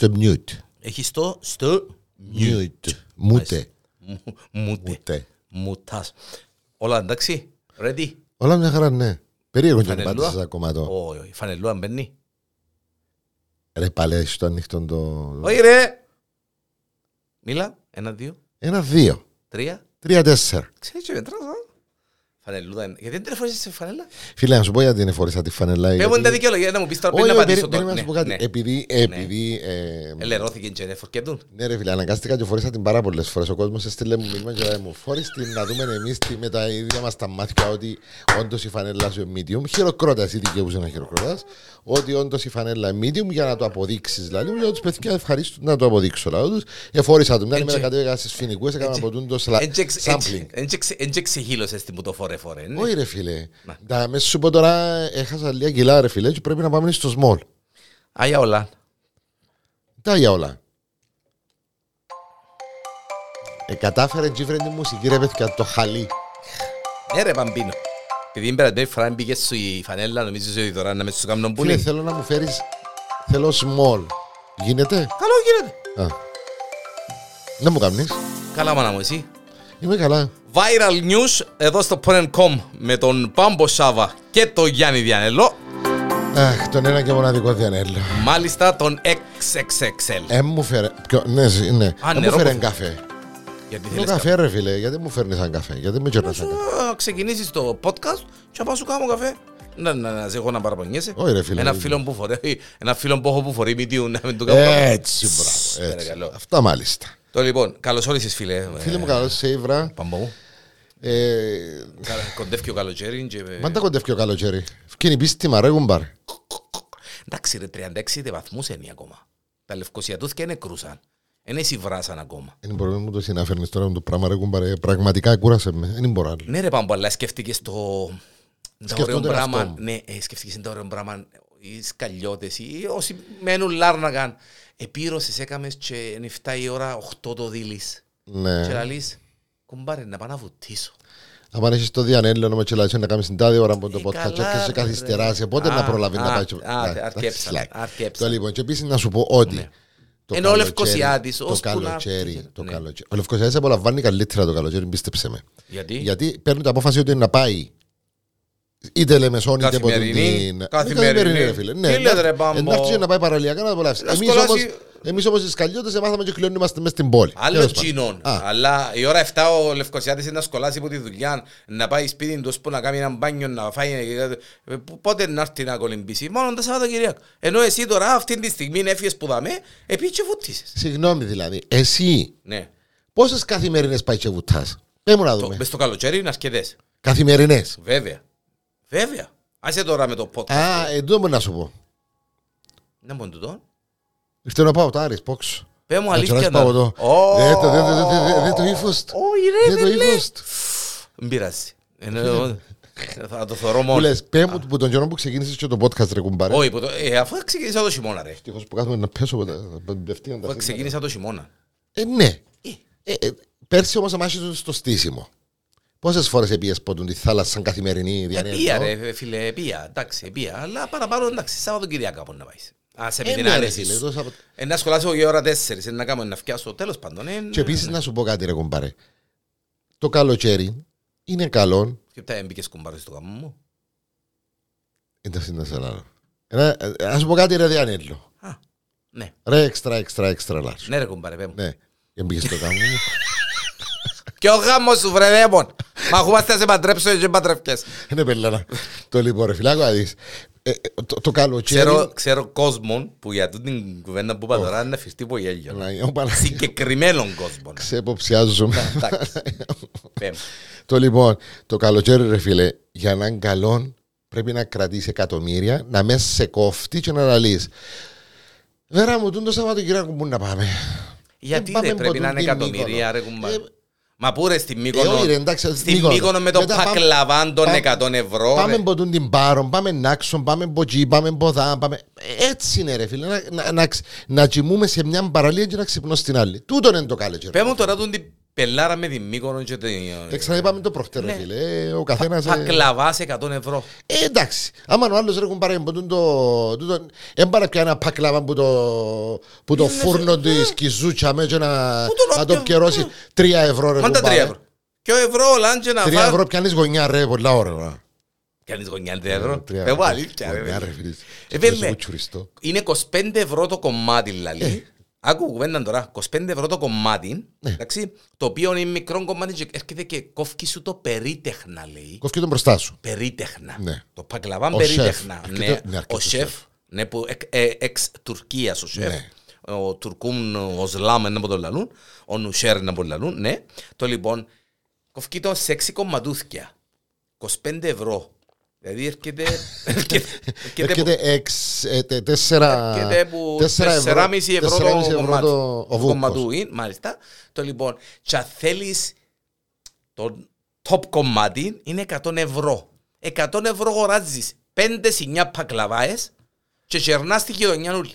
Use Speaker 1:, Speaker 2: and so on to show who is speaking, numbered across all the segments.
Speaker 1: στο mute.
Speaker 2: Έχεις το στο
Speaker 1: Mute. Μούτε.
Speaker 2: Μου- Μούτε.
Speaker 1: Μούτε.
Speaker 2: Μουτάς. Όλα εντάξει. Ready;
Speaker 1: Όλα μια χαρά, ναι. Περίεργο και να
Speaker 2: Φανελούα.
Speaker 1: πάτησες ακόμα το.
Speaker 2: Όχι, όχι. Φανελούα μπαίνει.
Speaker 1: Ρε πάλι έχεις το ανοιχτό το...
Speaker 2: Όχι ρε. Μίλα. Ένα, δύο,
Speaker 1: Ένα, δύο.
Speaker 2: τρία.
Speaker 1: Τρία, τέσσερα.
Speaker 2: Ξέρεις και μετράς, α. Φανελούδα είναι. Γιατί δεν τρεφώσεις σε φανέλα.
Speaker 1: Φίλε, να σου πω γιατί είναι φορήσα τη φανελά.
Speaker 2: Πες μου
Speaker 1: γιατί-
Speaker 2: τα δικαιολογία να μου πεις τώρα πριν
Speaker 1: Όχι,
Speaker 2: να
Speaker 1: όχι,
Speaker 2: απαντήσω
Speaker 1: περί-
Speaker 2: τώρα.
Speaker 1: περίμενα να σου πω κάτι.
Speaker 2: Ναι, ναι.
Speaker 1: Επειδή, επειδή, ε,
Speaker 2: Ελερώθηκε και δεν φορκέτουν.
Speaker 1: ναι ρε φίλε, αναγκάστηκα και φορήσα την πάρα πολλές φορές. Ο κόσμος έστειλε μου μήνυμα και λέει μου φορείς την να δούμε εμείς τη- με τα ίδια μας τα μάτια ότι όντως η φανέλα σου είναι medium. Χειροκρότα, εσύ δικαιούσε να χειροκρότας. Ότι όντως η φανέλα είναι medium για να το αποδείξεις. Δηλαδή, για τους παιδιά ευχαρίστω να το αποδείξω. Δηλαδή, τους εφόρησα του. Μια
Speaker 2: Έτσι.
Speaker 1: μέρα κατέβηκα στις φοινικούς, έκανα
Speaker 2: Έτσι.
Speaker 1: από τούν το σλα-
Speaker 2: Εν και εξ-
Speaker 1: sampling.
Speaker 2: εν και εξ- εν και ξεχύλωσες την που το φορέ φορέ. ναι.
Speaker 1: Όχι ρε φίλε.
Speaker 2: Να.
Speaker 1: Τα μέσα σου πω τώρα έχασα λίγα κιλά ρε φίλε και πρέπει να πάμε στο small.
Speaker 2: Άγια όλα.
Speaker 1: Τα για όλα. Ε, κατάφερε τζίφρε τη μουσική ρε παιδιά το χαλί.
Speaker 2: Ναι ρε Παμπίνο. Επειδή την περασμένη φορά μπήκε σου η φανέλα, νομίζεις ότι τώρα να με σου κάνουν
Speaker 1: Φίλε
Speaker 2: bullying.
Speaker 1: θέλω να μου φέρεις Θέλω small Γίνεται;
Speaker 2: Καλό γίνεται.
Speaker 1: Α. Δεν μου κάνεις
Speaker 2: Καλά μάνα μου εσύ.
Speaker 1: Είμαι καλά
Speaker 2: Viral news εδώ στο Porn.com με τον Πάμπο Σάβα και τον Γιάννη Διανέλο.
Speaker 1: Αχ τον ένα και μοναδικό διανέλο
Speaker 2: Μάλιστα τον XXXL.
Speaker 1: Ε μου φέρε ποιο, Ναι ζ- ναι
Speaker 2: Α,
Speaker 1: Ε, μου
Speaker 2: νερό
Speaker 1: φέρε
Speaker 2: που-
Speaker 1: καφέ
Speaker 2: Γιατί
Speaker 1: Το
Speaker 2: θέλεις
Speaker 1: καφέ ρε φίλε Γιατί μου φέρνεις σαν καφέ Γιατί με κερνάς σαν καφέ;
Speaker 2: Καφέ. Α, Ξεκινήσεις το podcast και να πάω σου κάνω καφέ. Να, να, να σε έχω να παραπονιέσαι.
Speaker 1: Όχι, ρε φίλε.
Speaker 2: Ένα φίλο που φορεί, ένα φίλο που έχω που φορεί medium να μην του κάνω καφέ.
Speaker 1: Έτσι μπράβο έτσι.
Speaker 2: Παρακαλώ.
Speaker 1: Αυτά μάλιστα
Speaker 2: Το λοιπόν, καλώς όρισες φίλε.
Speaker 1: Φίλε μου καλώς σε ήβρα
Speaker 2: Παμπό μου.
Speaker 1: Ε,
Speaker 2: Καλά, Κοντεύει ο καλοκαίρι και...
Speaker 1: Μαν τα κοντεύει ο καλοκαίρι Φκίνει πίστημα ρε κουμπάρ
Speaker 2: Εντάξει ρε, 36 βαθμούς είναι ακόμα. Τα λευκοσιατούθια είναι κρούσαν. Είναι σιβράσαν ακόμα.
Speaker 1: Δεν μπορώ να μου το συνάφερνεις τώρα με το πράγμα ρε κουμπάρ Ε, Πραγματικά κούρασε με Δεν μπορώ άλλο
Speaker 2: Ναι ρε Πάμπο, αλλά σκέφτηκες το... Τα
Speaker 1: Σκέφτομαι
Speaker 2: ωραίο
Speaker 1: τον
Speaker 2: πράγμα,
Speaker 1: εαυτό μου.
Speaker 2: ναι, ε, σκέφτηκες το ωραίο πράγμα, οι σκαλιώτες, ή όσοι μένουν λάρναγαν. Επίρωσες, έκαμες και είναι 7 η ώρα, 8 το δίλης. Και
Speaker 1: Ναι
Speaker 2: λαλείς, κουμπάρε, να πάω να βουτήσω.
Speaker 1: Αν έχεις το διανέλο να με τσελάσει να κάνεις την τάδε ώρα από το
Speaker 2: Ε,
Speaker 1: podcast
Speaker 2: καλά,
Speaker 1: και σε
Speaker 2: ρε.
Speaker 1: καθυστεράσει πότε
Speaker 2: Α,
Speaker 1: να προλαβεί να
Speaker 2: α,
Speaker 1: πάει
Speaker 2: α,
Speaker 1: Ναι,
Speaker 2: αρκέψα,
Speaker 1: εντάξει,
Speaker 2: αρκέψα.
Speaker 1: Το λοιπόν και επίσης να σου πω ότι
Speaker 2: Ναι.
Speaker 1: το
Speaker 2: Ενώ ο
Speaker 1: καλοκαίρι-
Speaker 2: Λευκοσιάτης,
Speaker 1: το
Speaker 2: ώσπου να
Speaker 1: καλοκαίρι
Speaker 2: έρθει,
Speaker 1: το
Speaker 2: ναι.
Speaker 1: καλοκαίρι ο Λευκοσιάτης απολαμβάνει καλύτερα το καλοκαίρι πίστεψε με
Speaker 2: Γιατί;
Speaker 1: γιατί παίρνει την απόφαση ότι είναι να πάει είτε Λεμεσόν είτε από
Speaker 2: Καθημερινή,
Speaker 1: την...
Speaker 2: καθημερινή.
Speaker 1: ρε φίλε. Ναι,
Speaker 2: Τι λέτε,
Speaker 1: να-
Speaker 2: ρε, Πάμπο.
Speaker 1: εντάξει, να πάει παραλιακά να το απολαύσει.
Speaker 2: Να
Speaker 1: Εμείς
Speaker 2: σκολάσει-
Speaker 1: όμως, εμείς όμως οι σκαλιώτες εμάθαμε και κλειώνουμε είμαστε μες στην πόλη.
Speaker 2: Άλλο
Speaker 1: Τέλος πάντων.
Speaker 2: τσινόν.
Speaker 1: Α,
Speaker 2: Αλλά η ώρα 7 ο Λευκοσιάτης είναι να σκολάσει από τη δουλειά, να πάει σπίτι του, που να κάνει ένα μπάνιο, να φάει. ε, Πότε να έρθει να κολυμπήσει; Μόνο τα Σαββατοκυριακά. Ενώ εσύ τώρα αυτή τη στιγμή έφυγες που δαμε, επίσης και βουτήσεις.
Speaker 1: Συγγνώμη δηλαδή, εσύ
Speaker 2: Ναι.
Speaker 1: πόσες καθημερινές πάει και βουτάς; Πες μου να
Speaker 2: Το-
Speaker 1: δούμε.
Speaker 2: Μες στο καλοκαίρι είναι αρκετές.
Speaker 1: Καθημερινές.
Speaker 2: Βέβαια. Βέβαια. Άσε τώρα με το podcast.
Speaker 1: Α, ε, τούτο μπορεί να σου πω.
Speaker 2: Να πω τούτο.
Speaker 1: Ήρθε να πάω τάρις, πόξ.
Speaker 2: Πέ μου
Speaker 1: Να
Speaker 2: αλήθεια.
Speaker 1: τσοράς
Speaker 2: να-
Speaker 1: πάω εδώ.
Speaker 2: Ω,
Speaker 1: Δεν το- δεν το- δεν το- δεν- δεν το ύφος του.
Speaker 2: Όχι ρε,
Speaker 1: Δεν το
Speaker 2: δεν λέει.
Speaker 1: ύφος του.
Speaker 2: Μην πειράζει. Ενώ- Θα το θωρώ
Speaker 1: Που
Speaker 2: μόνο.
Speaker 1: λες, πέ μου που τον καιρό που ξεκίνησες και το podcast ρε κουμπάρε.
Speaker 2: Όχι, που το- ε, αφού ξεκίνησα το χειμώνα ρε.
Speaker 1: Ευτυχώς που κάθομαι να πέσω από τα- από την πευτήνα τα
Speaker 2: Αφού
Speaker 1: σύννεφα.
Speaker 2: ξεκίνησα το χειμώνα.
Speaker 1: Ε, ναι. Ε, ε, Πέρσι όμως αμάσχεσαι στο στήσιμο. Πόσες φορές επίες ποτούν τη θάλασσα σαν καθημερινή
Speaker 2: Ε,
Speaker 1: διανοία.
Speaker 2: Πία ρε φίλε, πία, εντάξει, πία, αλλά παραπάνω εντάξει, Σαββατοκυριακά μπορεί να πάεις. Α, σε
Speaker 1: Ε,
Speaker 2: την
Speaker 1: ναι, ρε
Speaker 2: άνεση
Speaker 1: φίλε,
Speaker 2: σου.
Speaker 1: το Σαββατο-
Speaker 2: Ε, να σχολάσω για ώρα τέσσερις, ε, να κάνω να φτιάσω, τέλος πάντων. ε,
Speaker 1: Και επίσης να σου πω κάτι ρε κουμπάρε. Το καλοκαίρι είναι καλό.
Speaker 2: Και τα έμπηκες κουμπάρες στο γάμο μου.
Speaker 1: Εντάξει να σε λέω. Ένα- ε, Να σου πω κάτι ρε Διανέλο.
Speaker 2: Α, ναι,
Speaker 1: Ρε έξτρα, έξτρα, έξτρα λάρς.
Speaker 2: ναι ρε κουμπάρε, πέ μου.
Speaker 1: Ναι. Δεν πήγες στο γάμο μου.
Speaker 2: Και ο γάμος σου βρε δαίμον. Μα ακούμαστε να σε παντρέψω και παντρεύκες.
Speaker 1: Είναι πελάνα. Το λοιπόν ρε φιλάκο να δεις. Ε, ε, το- Το καλοκαίρι...
Speaker 2: Ξέρω, ξέρω κόσμο που για τούτη την κουβέντα που είπα τώρα είναι να φυρτεί από γέλιο.
Speaker 1: Να- ο Παναγιώτης,
Speaker 2: Συγκεκριμένον κόσμο.
Speaker 1: Ξεποψιάζομαι.
Speaker 2: Εντάξει. Πέ μου.
Speaker 1: Το λοιπόν, το καλοκαίρι ρε φίλε, για να είναι καλό πρέπει να κρατήσει εκατομμύρια, να μέσα σε κόφτη και να λαλείς. Βέρα μου, τούν το Σαββατοκυριακό που να πάμε.
Speaker 2: Γιατί
Speaker 1: πάμε
Speaker 2: ρε πρέπει
Speaker 1: ποτούν
Speaker 2: να είναι
Speaker 1: την
Speaker 2: εκατομμυρία
Speaker 1: Μύκονο.
Speaker 2: ρε κουμπάρε.
Speaker 1: Ε,
Speaker 2: Μα πού ρε στη
Speaker 1: Ε,
Speaker 2: Μύκονο.
Speaker 1: όχι ρε, εντάξει,
Speaker 2: Στη
Speaker 1: Μύκονο.
Speaker 2: Μύκονο με το
Speaker 1: Μετά πάμε-
Speaker 2: πακλαβάν των
Speaker 1: πάμε-
Speaker 2: 100 ευρώ.
Speaker 1: Πάμε
Speaker 2: ρε.
Speaker 1: ποτούν την Πάρον, πάμε Νάξον, πάμε Μποτζή, πάμε Μποδά, πάμε... Έτσι είναι ρε φίλε, να, να, να, ξ- να κοιμούμε σε μια παραλία και να ξυπνώ στην άλλη. Τούτο είναι το καλοκαίρι.
Speaker 2: Πέ μου τώρα τούν την πελάρα με την Μύκονο και την...
Speaker 1: Ε, Ξαναείπαμε το προχτές, ρε
Speaker 2: Ναι.
Speaker 1: φίλε. Ο καθένας... ε,
Speaker 2: Πακλαβάς σε 100 ευρώ.
Speaker 1: Ε, εντάξει. Άμα ο άλλος έχουν πάρει από το... τούτο- Εν πάρε πια ένα πακλάβα που το, που το φούρνο της κιζούτσα με και να,
Speaker 2: Πού τον
Speaker 1: να το
Speaker 2: όποιο-
Speaker 1: πιερώσει 3 ευρώ ρε
Speaker 2: Μάντα
Speaker 1: κουμπάρε.
Speaker 2: 3 ευρώ. Και ο ευρώ λάντζε να
Speaker 1: 3
Speaker 2: φάει...
Speaker 1: ευρώ πιάνεις γωνιά ρε, πολλά ωραία.
Speaker 2: Κάνεις γωνιά 3 ευρώ.
Speaker 1: Τρία
Speaker 2: Εγώ αλήθεια. ρε,
Speaker 1: Γωνιά,
Speaker 2: φίλε.
Speaker 1: ρε, φίλε.
Speaker 2: Ε,
Speaker 1: Και
Speaker 2: βέβαια.
Speaker 1: σου τσουριστό.
Speaker 2: Είναι 25 ευρώ το κομμάτι,
Speaker 1: Ε.
Speaker 2: δηλαδή. Άκου κουβέντα τώρα. 25 ευρώ το κομμάτι,
Speaker 1: Ναι.
Speaker 2: εντάξει, το οποίο είναι μικρό κομμάτι και έρχεται και κόφει σου το περίτεχνα, λέει.
Speaker 1: Κόφηκε τον μπροστά σου.
Speaker 2: Περίτεχνα.
Speaker 1: Ναι.
Speaker 2: Το πακλαβάν
Speaker 1: Ο
Speaker 2: περίτεχνα.
Speaker 1: σεφ.
Speaker 2: Ναι,
Speaker 1: Αρκετό- ναι,
Speaker 2: ο
Speaker 1: αρκετό
Speaker 2: σεφ,
Speaker 1: σεφ.
Speaker 2: ναι, που εκ- ε, εξ Τουρκίας ο σεφ.
Speaker 1: Ναι.
Speaker 2: Ο Τουρκούμ, ο Σλάμ να το λαλούν, ο Νουσέρ να το λαλούν, ναι. Το λοιπόν, κοφκεί το σε 6 κομματούθκια. 25 ευρώ. Δηλαδή έρχεται... έρχεται- έρχεται που-
Speaker 1: Έρχεται εξ, ε, τε- τέσσερα,
Speaker 2: Έρχεται που
Speaker 1: τέσσερα
Speaker 2: 4,5 ευρώ το
Speaker 1: 4,5
Speaker 2: κομμάτι.
Speaker 1: το- ο
Speaker 2: Το
Speaker 1: βούκος.
Speaker 2: κομματούιν, μάλιστα. Το λοιπόν, και αν θέλεις το top κομμάτι είναι 100 ευρώ. 100 ευρώ αγοράζεις 5 σινιά πακλαβάες και κερνάς τη γειτονιά όλη.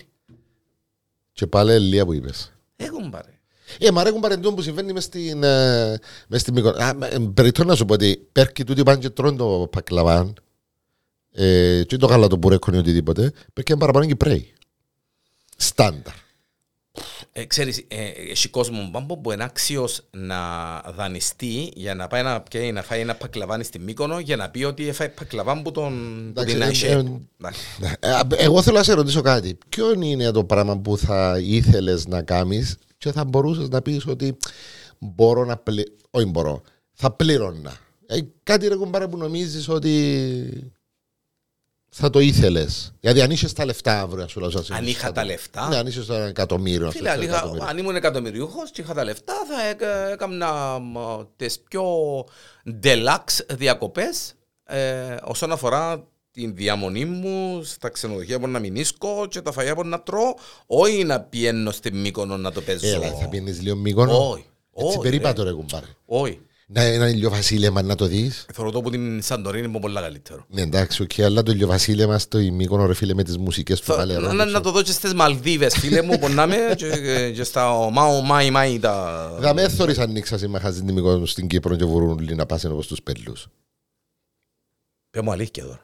Speaker 1: Και πάλι ελία που είπες.
Speaker 2: Έχουν πάρε.
Speaker 1: Ε, μ' αρέκουν παρεντούν που συμβαίνει μες στην, ε, μες στην Μύκονο. Α, ε, Περιττώ να σου πω ότι πέρκει τούτοι πάνε και τρώνε το πακλαβάν ε, και το γάλα το μπουρέκο ή οτιδήποτε, πέρκει είναι παραπάνω Κυπρέοι. Στάνταρ.
Speaker 2: Ε, ξέρεις, ε, έχει κόσμο μπάμπο που είναι άξιος να δανειστεί για να πάει να, πιάει, να φάει ένα πακλαβάνι στη Μύκονο για να πει ότι έφαγε πακλαβάν που τον που
Speaker 1: Εντάξει,
Speaker 2: την
Speaker 1: ε,
Speaker 2: ΑΕΣΕ.
Speaker 1: ε,
Speaker 2: Εντάξει.
Speaker 1: Ε, α, Εγώ θέλω να σε ρωτήσω κάτι. Ποιο είναι το πράγμα που θα ήθελες να κάνεις και θα μπορούσες να πεις ότι μπορώ να πληρώνω. Όχι μπορώ. Θα πλήρωνα. Ε, κάτι ρε κουμπάρα που νομίζεις ότι θα το ήθελες. Δηλαδή αν είσαι τα λεφτά αύριο να σου λέω. σαν
Speaker 2: Αν
Speaker 1: σήμερα,
Speaker 2: είχα
Speaker 1: θα
Speaker 2: τα
Speaker 1: το-
Speaker 2: λεφτά.
Speaker 1: Ναι, αν είσαι στο ένα εκατομμύριο.
Speaker 2: Φίλε,
Speaker 1: στο
Speaker 2: αν, είχα-
Speaker 1: εκατομμύριο.
Speaker 2: αν ήμουν εκατομμυριούχος και είχα τα λεφτά θα έκα- έκανα μ, τις πιο deluxe διακοπές ε, όσον αφορά την διαμονή μου στα ξενοδοχεία που να μηνίσκω και τα φαγιά που να τρώω όχι να πιένω στη Μύκονο να το παίζω.
Speaker 1: Έλα, θα πιένεις λίγο μήκονο.
Speaker 2: Όχι.
Speaker 1: Έτσι
Speaker 2: Όχι,
Speaker 1: περίπατο ρε κουμπάρε.
Speaker 2: Όχι.
Speaker 1: Να ένα ηλιοβασίλεμα να το δεις.
Speaker 2: Θεωρώ το που την Σαντορίνη μου πολλά καλύτερο.
Speaker 1: Ναι, εντάξει, οκ, αλλά το ηλιοβασίλεμα στο Μύκονο ρε φίλε με τις μουσικές του
Speaker 2: Θα-
Speaker 1: Βαλερό.
Speaker 2: να, να το δω και στις Μαλδίβες φίλε μου πονάμε και, και στα Μάου Μάι Μάι τα...
Speaker 1: Θα με θωρείς αν νίξα σε μαχαζin την Μύκονο στην Κύπρο και βουρούν όλοι να πάσουν όπως τους πελούς.
Speaker 2: Πες μου αλήθεια τώρα.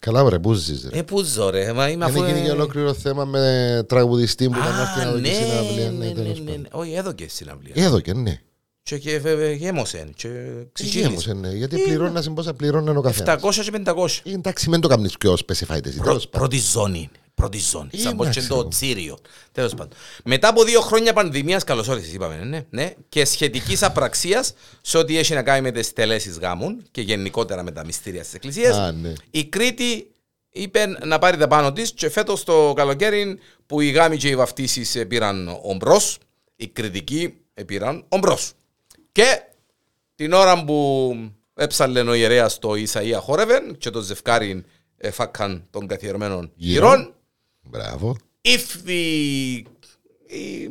Speaker 1: Καλά ρε, πού ζεις ρε.
Speaker 2: Ε, πού ζω ρε, μα είμαι
Speaker 1: Δεν
Speaker 2: αφού...
Speaker 1: γίνει και ολόκληρο θέμα με τραγουδιστή που ήταν
Speaker 2: Α,
Speaker 1: αυτή να δω και
Speaker 2: ναι,
Speaker 1: συναυλία.
Speaker 2: ναι,
Speaker 1: Ναι,
Speaker 2: ναι,
Speaker 1: τέλος
Speaker 2: ναι,
Speaker 1: πάντων.
Speaker 2: ναι. Όχι, έδωκε συναυλία.
Speaker 1: Εδώ και ναι.
Speaker 2: Και και βε- γέμωσεν και ξυγύρισε.
Speaker 1: Γέμωσε, ναι. Γιατί
Speaker 2: Ε,
Speaker 1: πληρώνας πόσα πληρώνει ο καθένας.
Speaker 2: 700 και 500.
Speaker 1: Ε, Εντάξει, μην το κάνεις πιο specified εσύ.
Speaker 2: Πρω-
Speaker 1: τέλος πάντων.
Speaker 2: Πρώτη ζώνη. Πρώτη ζώνη.
Speaker 1: Ε,
Speaker 2: Σαν πως και
Speaker 1: εντάξει,
Speaker 2: το
Speaker 1: εγώ.
Speaker 2: τσίριο. Τέλος πάντων. Μετά από δύο χρόνια πανδημίας, καλώς όρισες είπαμε, ναι, ναι, και σχετικής απραξίας σε ό,τι έχει να κάνει με τις τελέσεις γάμων και γενικότερα με τα μυστήρια της Εκκλησίας,
Speaker 1: Α, ναι.
Speaker 2: η Κρήτη είπε να πάρει τα πάνω της και φέτος το καλοκαίρι που οι γάμοι και οι βαφτίσεις ε, πήραν ομπρός, οι κριτικοί ε, πήραν ομπρός. Και την ώρα που έψαλε ο ιερέας το Ισαΐα χόρευεν και το ζευκάρι εφάκαν των καθιερωμένων
Speaker 1: Γύρω.
Speaker 2: γυρών,
Speaker 1: Μπράβο.
Speaker 2: ήρθε οι, οι-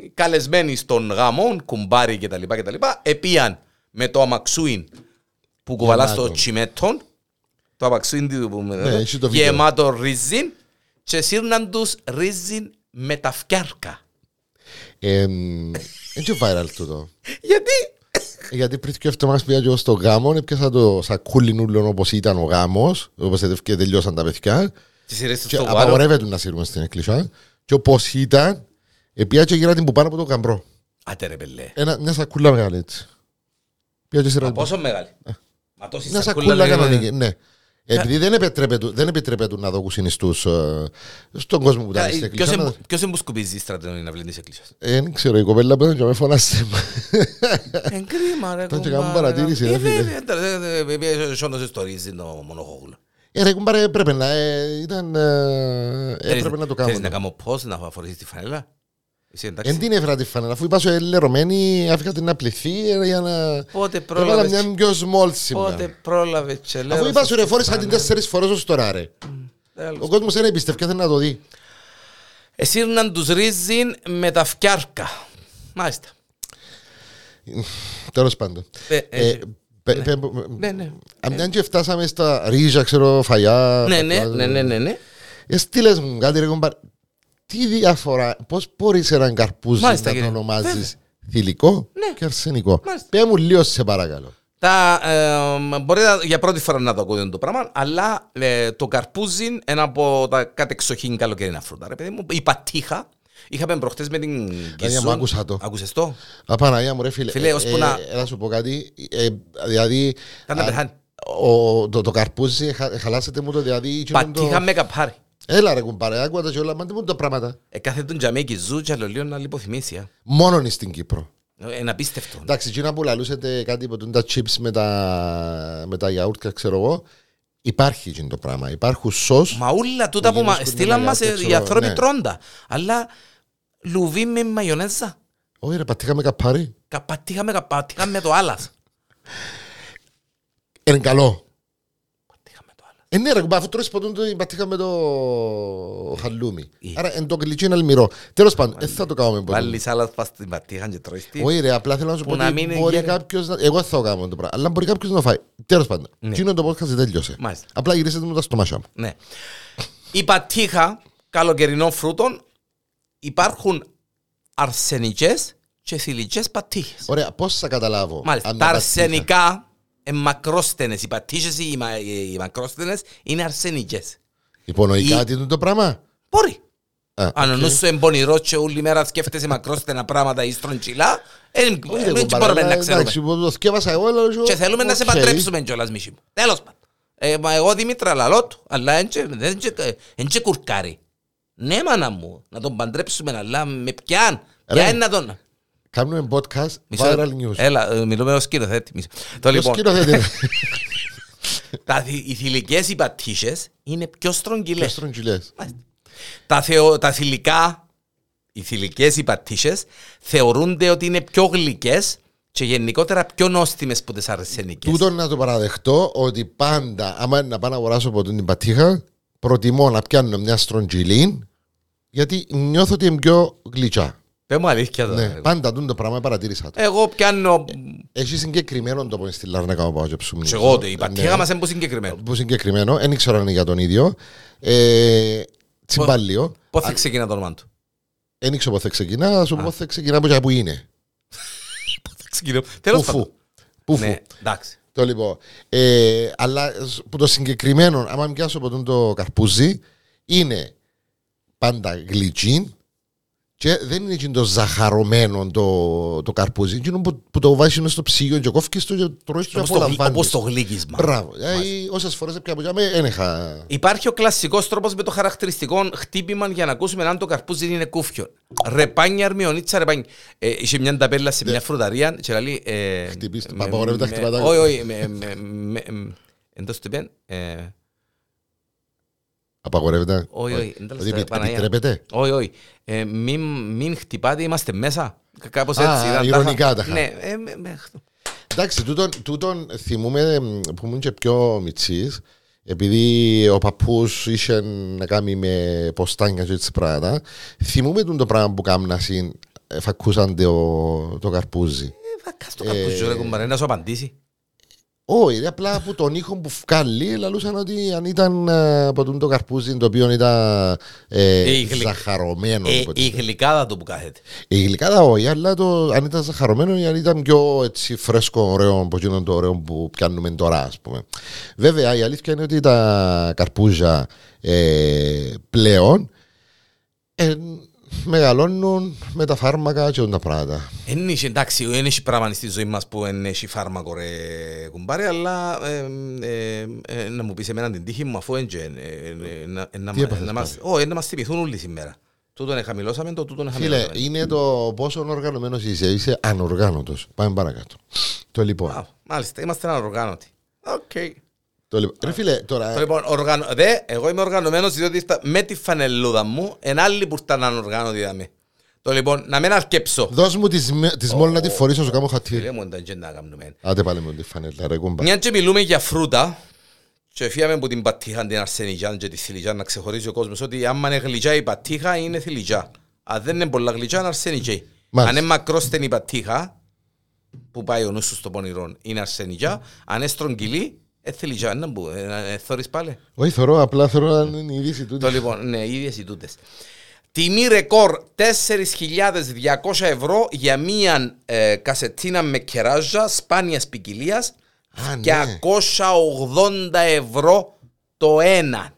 Speaker 2: οι καλεσμένοι στον γάμο, κουμπάρι κτλ. κτλ. Επίαν με το αμαξούιν που κουβαλάς στο
Speaker 1: Γεμάτο.
Speaker 2: τσιμέτον, το αμαξούιν του που
Speaker 1: Ναι, έχει το βίντεο.
Speaker 2: γεμάτο ρίζιν και σύρναν τους ρίζιν με τα φκιάρκα.
Speaker 1: Έτσι viral τούτο.
Speaker 2: Γιατί;
Speaker 1: Γιατί πριν και εβδομάδες πήγα και εγώ στο γάμο, έπιασα το σακούλι νουλον όπως ήταν ο γάμος, όπως και τελειώσαν τα παιδιά.
Speaker 2: τις σειρές του
Speaker 1: Και
Speaker 2: στο βάρος,
Speaker 1: απαγορεύεται να σύρουμε στην εκκλησία. Και όπως ήταν, πήγα και γύρα την που πάνω από το καμπρό.
Speaker 2: άτε ρε πελέ.
Speaker 1: Ένα, μια σακούλα μεγάλη έτσι. Πήγα και σειρά
Speaker 2: Μα
Speaker 1: την
Speaker 2: πόσο μεγάλη; Μα τόση
Speaker 1: Μια
Speaker 2: σακούλα
Speaker 1: σακούλα
Speaker 2: λέγαμε.
Speaker 1: κανονική, ναι. Επειδή δεν επιτρέπεται, δεν επιτρέπεται να δοκούσουν στους, ε, στον κόσμο που ήταν στην
Speaker 2: Ποιος
Speaker 1: εκκλησία.
Speaker 2: είναι-
Speaker 1: να-
Speaker 2: Ποιος είναι που σκουπίζει στρατιώνει να βλέπει της εκκλησίας.
Speaker 1: Ε, Δεν ξέρω, η κοπέλα που ήταν και με φωνάσε.
Speaker 2: Εν κρίμα ρε
Speaker 1: Τον και
Speaker 2: κουμπάρα.
Speaker 1: κάνουν παρατήρηση, ρε,
Speaker 2: Ε,
Speaker 1: φίλε.
Speaker 2: βέβαια, εντάξει, ε, ε, ε, σώνωσε στο ρύζι το μονοχόγουλο.
Speaker 1: Ε, ρε κουμπάρε, έπρεπε να, ε, ήταν, ε, έπρεπε να το
Speaker 2: Θέλεις να
Speaker 1: κάνουμε.
Speaker 2: κάνω πώς να φορήσεις τη φανέλα; Εσύ
Speaker 1: Εν
Speaker 2: εντάξει.
Speaker 1: την έφερα τη φανέλα, αφού είπα σου ελερωμένη, άφηκα την να πληθεί ε, για να...
Speaker 2: Πότε
Speaker 1: Έβαλα
Speaker 2: πρόλαβες;
Speaker 1: μια πιο small
Speaker 2: Πότε
Speaker 1: σήμερα.
Speaker 2: πρόλαβες και λέω.
Speaker 1: Αφού είπα σου ρε, φόρησα την τέσσερις φορές ως τώρα ρε.
Speaker 2: Τέλος.
Speaker 1: Ο κόσμος δεν εμπιστεύει και θέλει να το δει.
Speaker 2: Εσύρναν τους ρύζιν με τα φκιάρκα. Μάλιστα.
Speaker 1: Τέλος πάντων.
Speaker 2: Ε, ε,
Speaker 1: Ε, πε- πε-
Speaker 2: Ναι, ναι.
Speaker 1: Αν μιαν και φτάσαμε στα ρίζα, ξέρω, φαγιά.
Speaker 2: Ναι, ναι,
Speaker 1: πατάτες,
Speaker 2: ναι, ναι, ναι, ναι.
Speaker 1: Ε, στείλες μου κάτι ρε κομπάρ. Τι διαφορά, πώς μπορείς έναν καρπούζι
Speaker 2: Μάλιστα,
Speaker 1: να το
Speaker 2: κύριε.
Speaker 1: ονομάζεις θηλυκό
Speaker 2: Ναι.
Speaker 1: και αρσενικό;
Speaker 2: Μάλιστα.
Speaker 1: Πέ μου λίγο σε παρακαλώ.
Speaker 2: Τα, ε, μπορείτε για πρώτη φορά να το ακούτε το πράγμα, αλλά ε, το καρπούζι είναι ένα από τα κατεξοχήν καλοκαιρινά φρούτα. Ρε, παιδί μου. Η πατήχα, είχαμε προχτές με την
Speaker 1: Παναγία μου, άκουσα το.
Speaker 2: Άκουσες το;
Speaker 1: Απαναγία μου ρε φίλε.
Speaker 2: Φίλε,
Speaker 1: ε,
Speaker 2: ώσπου
Speaker 1: ε,
Speaker 2: να-
Speaker 1: ε, να σου πω κάτι. ε, δηλαδή,
Speaker 2: Κάνε
Speaker 1: α,
Speaker 2: πεθάνει.
Speaker 1: ο, το, το καρπούζι, χα- χαλάσετε μου το δηλαδή. εκείνον το-
Speaker 2: Πατήχα με καπάρι.
Speaker 1: Έλα ρε κουμπάρε, άκουα τα και όλα, μάντε μου τα πράγματα.
Speaker 2: Ε, κάθε τον τζαμέκι ζου και άλλο λίγο να λιποθυμήσει. α.
Speaker 1: Μόνον στην Κύπρο.
Speaker 2: Ε, Είναι απίστευτο.
Speaker 1: Εντάξει, εκείνα που λαλούσετε κάτι από τα chips με τα, με τα γιαούρτια, ξέρω εγώ, υπάρχει εκείνο το πράγμα. Υπάρχουν σως.
Speaker 2: Μα όλα τούτα που μα-
Speaker 1: γίνεις
Speaker 2: στείλαν
Speaker 1: κουτί
Speaker 2: μας
Speaker 1: με
Speaker 2: ε,
Speaker 1: γιαούρτι,
Speaker 2: οι
Speaker 1: ξέρω,
Speaker 2: ανθρώποι
Speaker 1: ναι.
Speaker 2: τρώντα. Αλλά λουβί με μαγιονέζα.
Speaker 1: Όχι ρε, πατήχα με καπάρι.
Speaker 2: Πατήχα με καπάτηχα με το άλλας.
Speaker 1: Είναι καλό.
Speaker 2: Πατήχα με το άλλας.
Speaker 1: Ε, ναι, ρε, κουμπά, αφού τρώεις ποτέ το πατήχα με το χαλούμι.
Speaker 2: Ε.
Speaker 1: Άρα, εν το γλυκό είναι αλμυρό. Τέλος πάντων, δεν θα το κάνουμε ποτέ.
Speaker 2: Βάλεις άλλα πας στην πατήχα και τρώεις τι.
Speaker 1: Όχι ρε, απλά θέλω να σου
Speaker 2: Που
Speaker 1: πω
Speaker 2: να
Speaker 1: ότι
Speaker 2: μην
Speaker 1: μπορεί
Speaker 2: γίνει-
Speaker 1: κάποιος να... Εγώ θα το κάνω το πράγμα, αλλά μπορεί κάποιος να φάει. Τέλος πάντων,
Speaker 2: Ναι.
Speaker 1: εκείνο το podcast δεν τέλειωσε.
Speaker 2: Μάλιστα.
Speaker 1: Απλά γυρίσετε μου τα στομάχια μου.
Speaker 2: Ναι. Η πατήχα καλοκαιρινών φρούτων υπάρχουν αρσενικές και θηλυκές πατήχες.
Speaker 1: Ωραία, πώς θα καταλάβω.
Speaker 2: Μάλιστα.
Speaker 1: αν
Speaker 2: Τα
Speaker 1: μια πατήχα-
Speaker 2: αρσενικά είναι μακρόστενες. Οι πατήχες οι, μα- οι μακρόστενες είναι αρσενικές.
Speaker 1: Υπονοϊκά
Speaker 2: η-
Speaker 1: τι είναι το πράγμα;
Speaker 2: Μπορεί.
Speaker 1: Α,
Speaker 2: Αν ο
Speaker 1: οκ.
Speaker 2: νους σου είναι πονηρός και όλη μέρα σκέφτεσαι μακρόστενα πράγματα ή στρογγυλά, δεν
Speaker 1: Όχι, ρε,
Speaker 2: δεν
Speaker 1: κουμπάρε,
Speaker 2: μπορούμε
Speaker 1: αλλά
Speaker 2: να ξέρουμε.
Speaker 1: Εντάξει, που το θκιέβασα εγώ, αλλά λέω,
Speaker 2: Και θέλουμε να σε
Speaker 1: οκ.
Speaker 2: παντρέψουμε κιόλας μισή μου. Τέλος πάντων. Ε, μα εγώ Δημήτρα λαλό του, αλλά εν και- δεν και- εν και κουρκάρει. Ναι μάνα μου, να τον παντρέψουμε, αλλά με ποιαν.
Speaker 1: Ρε.
Speaker 2: Ποια είναι να τον...
Speaker 1: Κάνουμε podcast
Speaker 2: Μισό-
Speaker 1: viral news.
Speaker 2: Έλα, ε, μιλούμε ως σκηνοθέτη. μισό. Το
Speaker 1: Ποιος
Speaker 2: λοιπόν,
Speaker 1: σκηνοθέτη είναι;
Speaker 2: τα, θη- οι θηλυκές οι πατήσες είναι πιο
Speaker 1: Ποιος
Speaker 2: στρογγυλές.
Speaker 1: τρογγυλές.
Speaker 2: Μάλιστα. Τα, θεο, τα θηλυκά, οι θηλυκές οι πατήσες, θεωρούνται ότι είναι πιο γλυκές και γενικότερα πιο νόστιμες που τις αρσενικές.
Speaker 1: Τούτο να το παραδεχτώ ότι πάντα, άμα είναι να πάω να αγοράσω από την πατήχα, προτιμώ να πιάνω μια στρογγυλή, γιατί νιώθω ότι είναι πιο γλυκιά.
Speaker 2: Πες μου αλήθεια τώρα.
Speaker 1: Ναι, πάντα τούτο το πράγμα παρατήρησα το.
Speaker 2: Εγώ πιάνω.
Speaker 1: Έχει συγκεκριμένο το που είναι στη Λάρνακα να πάω και ψουμνίζω.
Speaker 2: Και εγώ το. Η
Speaker 1: Ναι.
Speaker 2: πατήχα μας είναι που συγκεκριμένο;
Speaker 1: Που συγκεκριμένο, δεν ξέρω αν είναι για τον ίδιο. Ε, τσιμπάλιο.
Speaker 2: Πώς θα ξεκινά το όνομα του;
Speaker 1: Δεν ήξερα πότε θα ξεκινά, θα σου πω πότε θα ξεκινά από εκεί που είναι.
Speaker 2: Θα ξεκινώ. Τέλος
Speaker 1: Πούφου.
Speaker 2: πάντων.
Speaker 1: Πούφου.
Speaker 2: Ναι, εντάξει.
Speaker 1: Το λοιπόν. Ε, αλλά σ- που το συγκεκριμένο, άμα πιάσω από τον το καρπούζι, είναι πάντα γλυκίν και δεν είναι εκείνο το ζαχαρωμένο το, το καρπούζι. Εκείνο που, που το βάζεις μες στο ψυγείο και κόφκεις το και τρώεις το και
Speaker 2: Όπως το, γλυ-
Speaker 1: απολαμβάνεις.
Speaker 2: όπως το γλύκισμα.
Speaker 1: Μπράβο. Ε, όσες φορές πια από τζάμε, δεν είχα...
Speaker 2: Υπάρχει ο κλασικός τρόπος με το χαρακτηριστικό χτύπημα για να ακούσουμε αν το καρπούζι είναι κούφιο. Ρεπάνια αρμιονίτσα, ρεπάνια. Ε, είχε μια ταπέλα σε μια φρουταρία και λέει. Ε,
Speaker 1: Χτυπήστε,
Speaker 2: με-
Speaker 1: μα απαγορεύεται να
Speaker 2: με-
Speaker 1: χτυπάτε.
Speaker 2: Όχι, όχι. με- με- με- με- Εντός του είπεν. Ε,
Speaker 1: Απαγορεύεται.
Speaker 2: Όχι, όχι. εν τέλος,
Speaker 1: Ότι
Speaker 2: ε,
Speaker 1: επι-
Speaker 2: Παναγία.
Speaker 1: επιτρέπεται;
Speaker 2: Όχι, όχι. Ε, Μην μην χτυπάτε, είμαστε μέσα. Κάπως
Speaker 1: Α,
Speaker 2: έτσι. ήταν,
Speaker 1: ηρωνικά τα είχα.
Speaker 2: Ναι, ε, με- με-
Speaker 1: Εντάξει, τούτον, τούτον θυμούμαι μ, που ήμουν και πιο μητσής επειδή ο παππούς είχε να κάνει με ποστάνια και έτσι πράγματα θυμούμαι τούτο το πράγμα που κάμνασαν φακούσαν το, το καρπούζι
Speaker 2: Ε, βακάς το καρπούζι, ρε κουμπάρε, να σου απαντήσει.
Speaker 1: Όχι, ρε, απλά από τον ήχο που βγάλει λαλούσαν ότι αν ήταν ε, από τούτο το καρπούζι το οποίο ήταν ε,
Speaker 2: Ε, η γλυ-
Speaker 1: ζαχαρωμένο
Speaker 2: Ε,
Speaker 1: υποτίθεται.
Speaker 2: Η γλυκάδα του που κάθεται.
Speaker 1: Η γλυκάδα όχι, αλλά το, αν ήταν ζαχαρωμένο ή αν ήταν πιο έτσι, φρέσκο, ωραίο από εκείνο το ωραίο που πιάνουμε τώρα, ας πούμε. Βέβαια, η αλήθεια είναι ότι τα καρπούζια ε, πλέον ε, μεγαλώνουν με τα φάρμακα και όλα τα πράγματα.
Speaker 2: Εν είχε, εντάξει, δεν έχει πράγμα στη ζωή μας που δεν έχει φάρμακο ρε κουμπάρε, αλλά ε, ε, ε, να μου πεις εμένα την τύχη μου αφού δεν και, ε, ε, να- ε, να
Speaker 1: Τι
Speaker 2: μα-
Speaker 1: έπαθες
Speaker 2: να μας-
Speaker 1: πάλι;
Speaker 2: όχι, να μας τυπηθούν όλοι σήμερα. Τούτον χαμηλώσαμε, το τούτον
Speaker 1: Φίλε,
Speaker 2: χαμηλώσαμε.
Speaker 1: είναι το πόσο οργανωμένος είσαι. Είσαι ανοργάνωτος. Πάμε παρακάτω. Το λοιπόν.
Speaker 2: Α, Μάλιστα, είμαστε ανοργάνωτοι. Οκ.
Speaker 1: Το λοιπόν. Ρε φίλε, τώρα.
Speaker 2: Το Λοιπόν, οργανω... δε, εγώ είμαι οργανωμένος διότι ήρθα με τη φανελούδα μου, εν άλλοι που ήταν ανοργάνωτοι είδαμε. Το λοιπόν, να μην αρκέψω.
Speaker 1: Δώσ' μου τις, με- τις μόλι να τη φορήσω, σου κάνω χατήρι.
Speaker 2: Φίλε μου, ήταν και να κάνουμε.
Speaker 1: Άντε πάλι με τη φανέλα, ρε κουμπά.
Speaker 2: Μια και μιλούμε για φρούτα, και φύγαμε από την πατήχα, την αρσενικιά και τη θηλυκιά, να ξεχωρίζει ο κόσμος ότι άμα είναι γλυκιά η πατήχα είναι θηλυκιά. Αν δεν είναι πολλά γλυκιά είναι αρσενική.
Speaker 1: Μάλιστα.
Speaker 2: Αν είναι μακρόστενη η πατήχα, που πάει ο νους σου στο πονηρό, είναι αρσενικιά. Αν είναι στρογγυλή, είναι θηλυκιά. Να μπου, ε, ε, θωρείς πάλι.
Speaker 1: Όχι, θεωρώ, απλά θεωρώ αν είναι η είδηση τούτης.
Speaker 2: Το λοιπόν, ναι, οι ίδιες οι τούτες. Τιμή ρεκόρ 4.200 ευρώ για μία ε, κασετίνα με κεράζα σπάνιας ποικιλίας
Speaker 1: Α,
Speaker 2: και
Speaker 1: ναι.
Speaker 2: 280 ευρώ το ένα.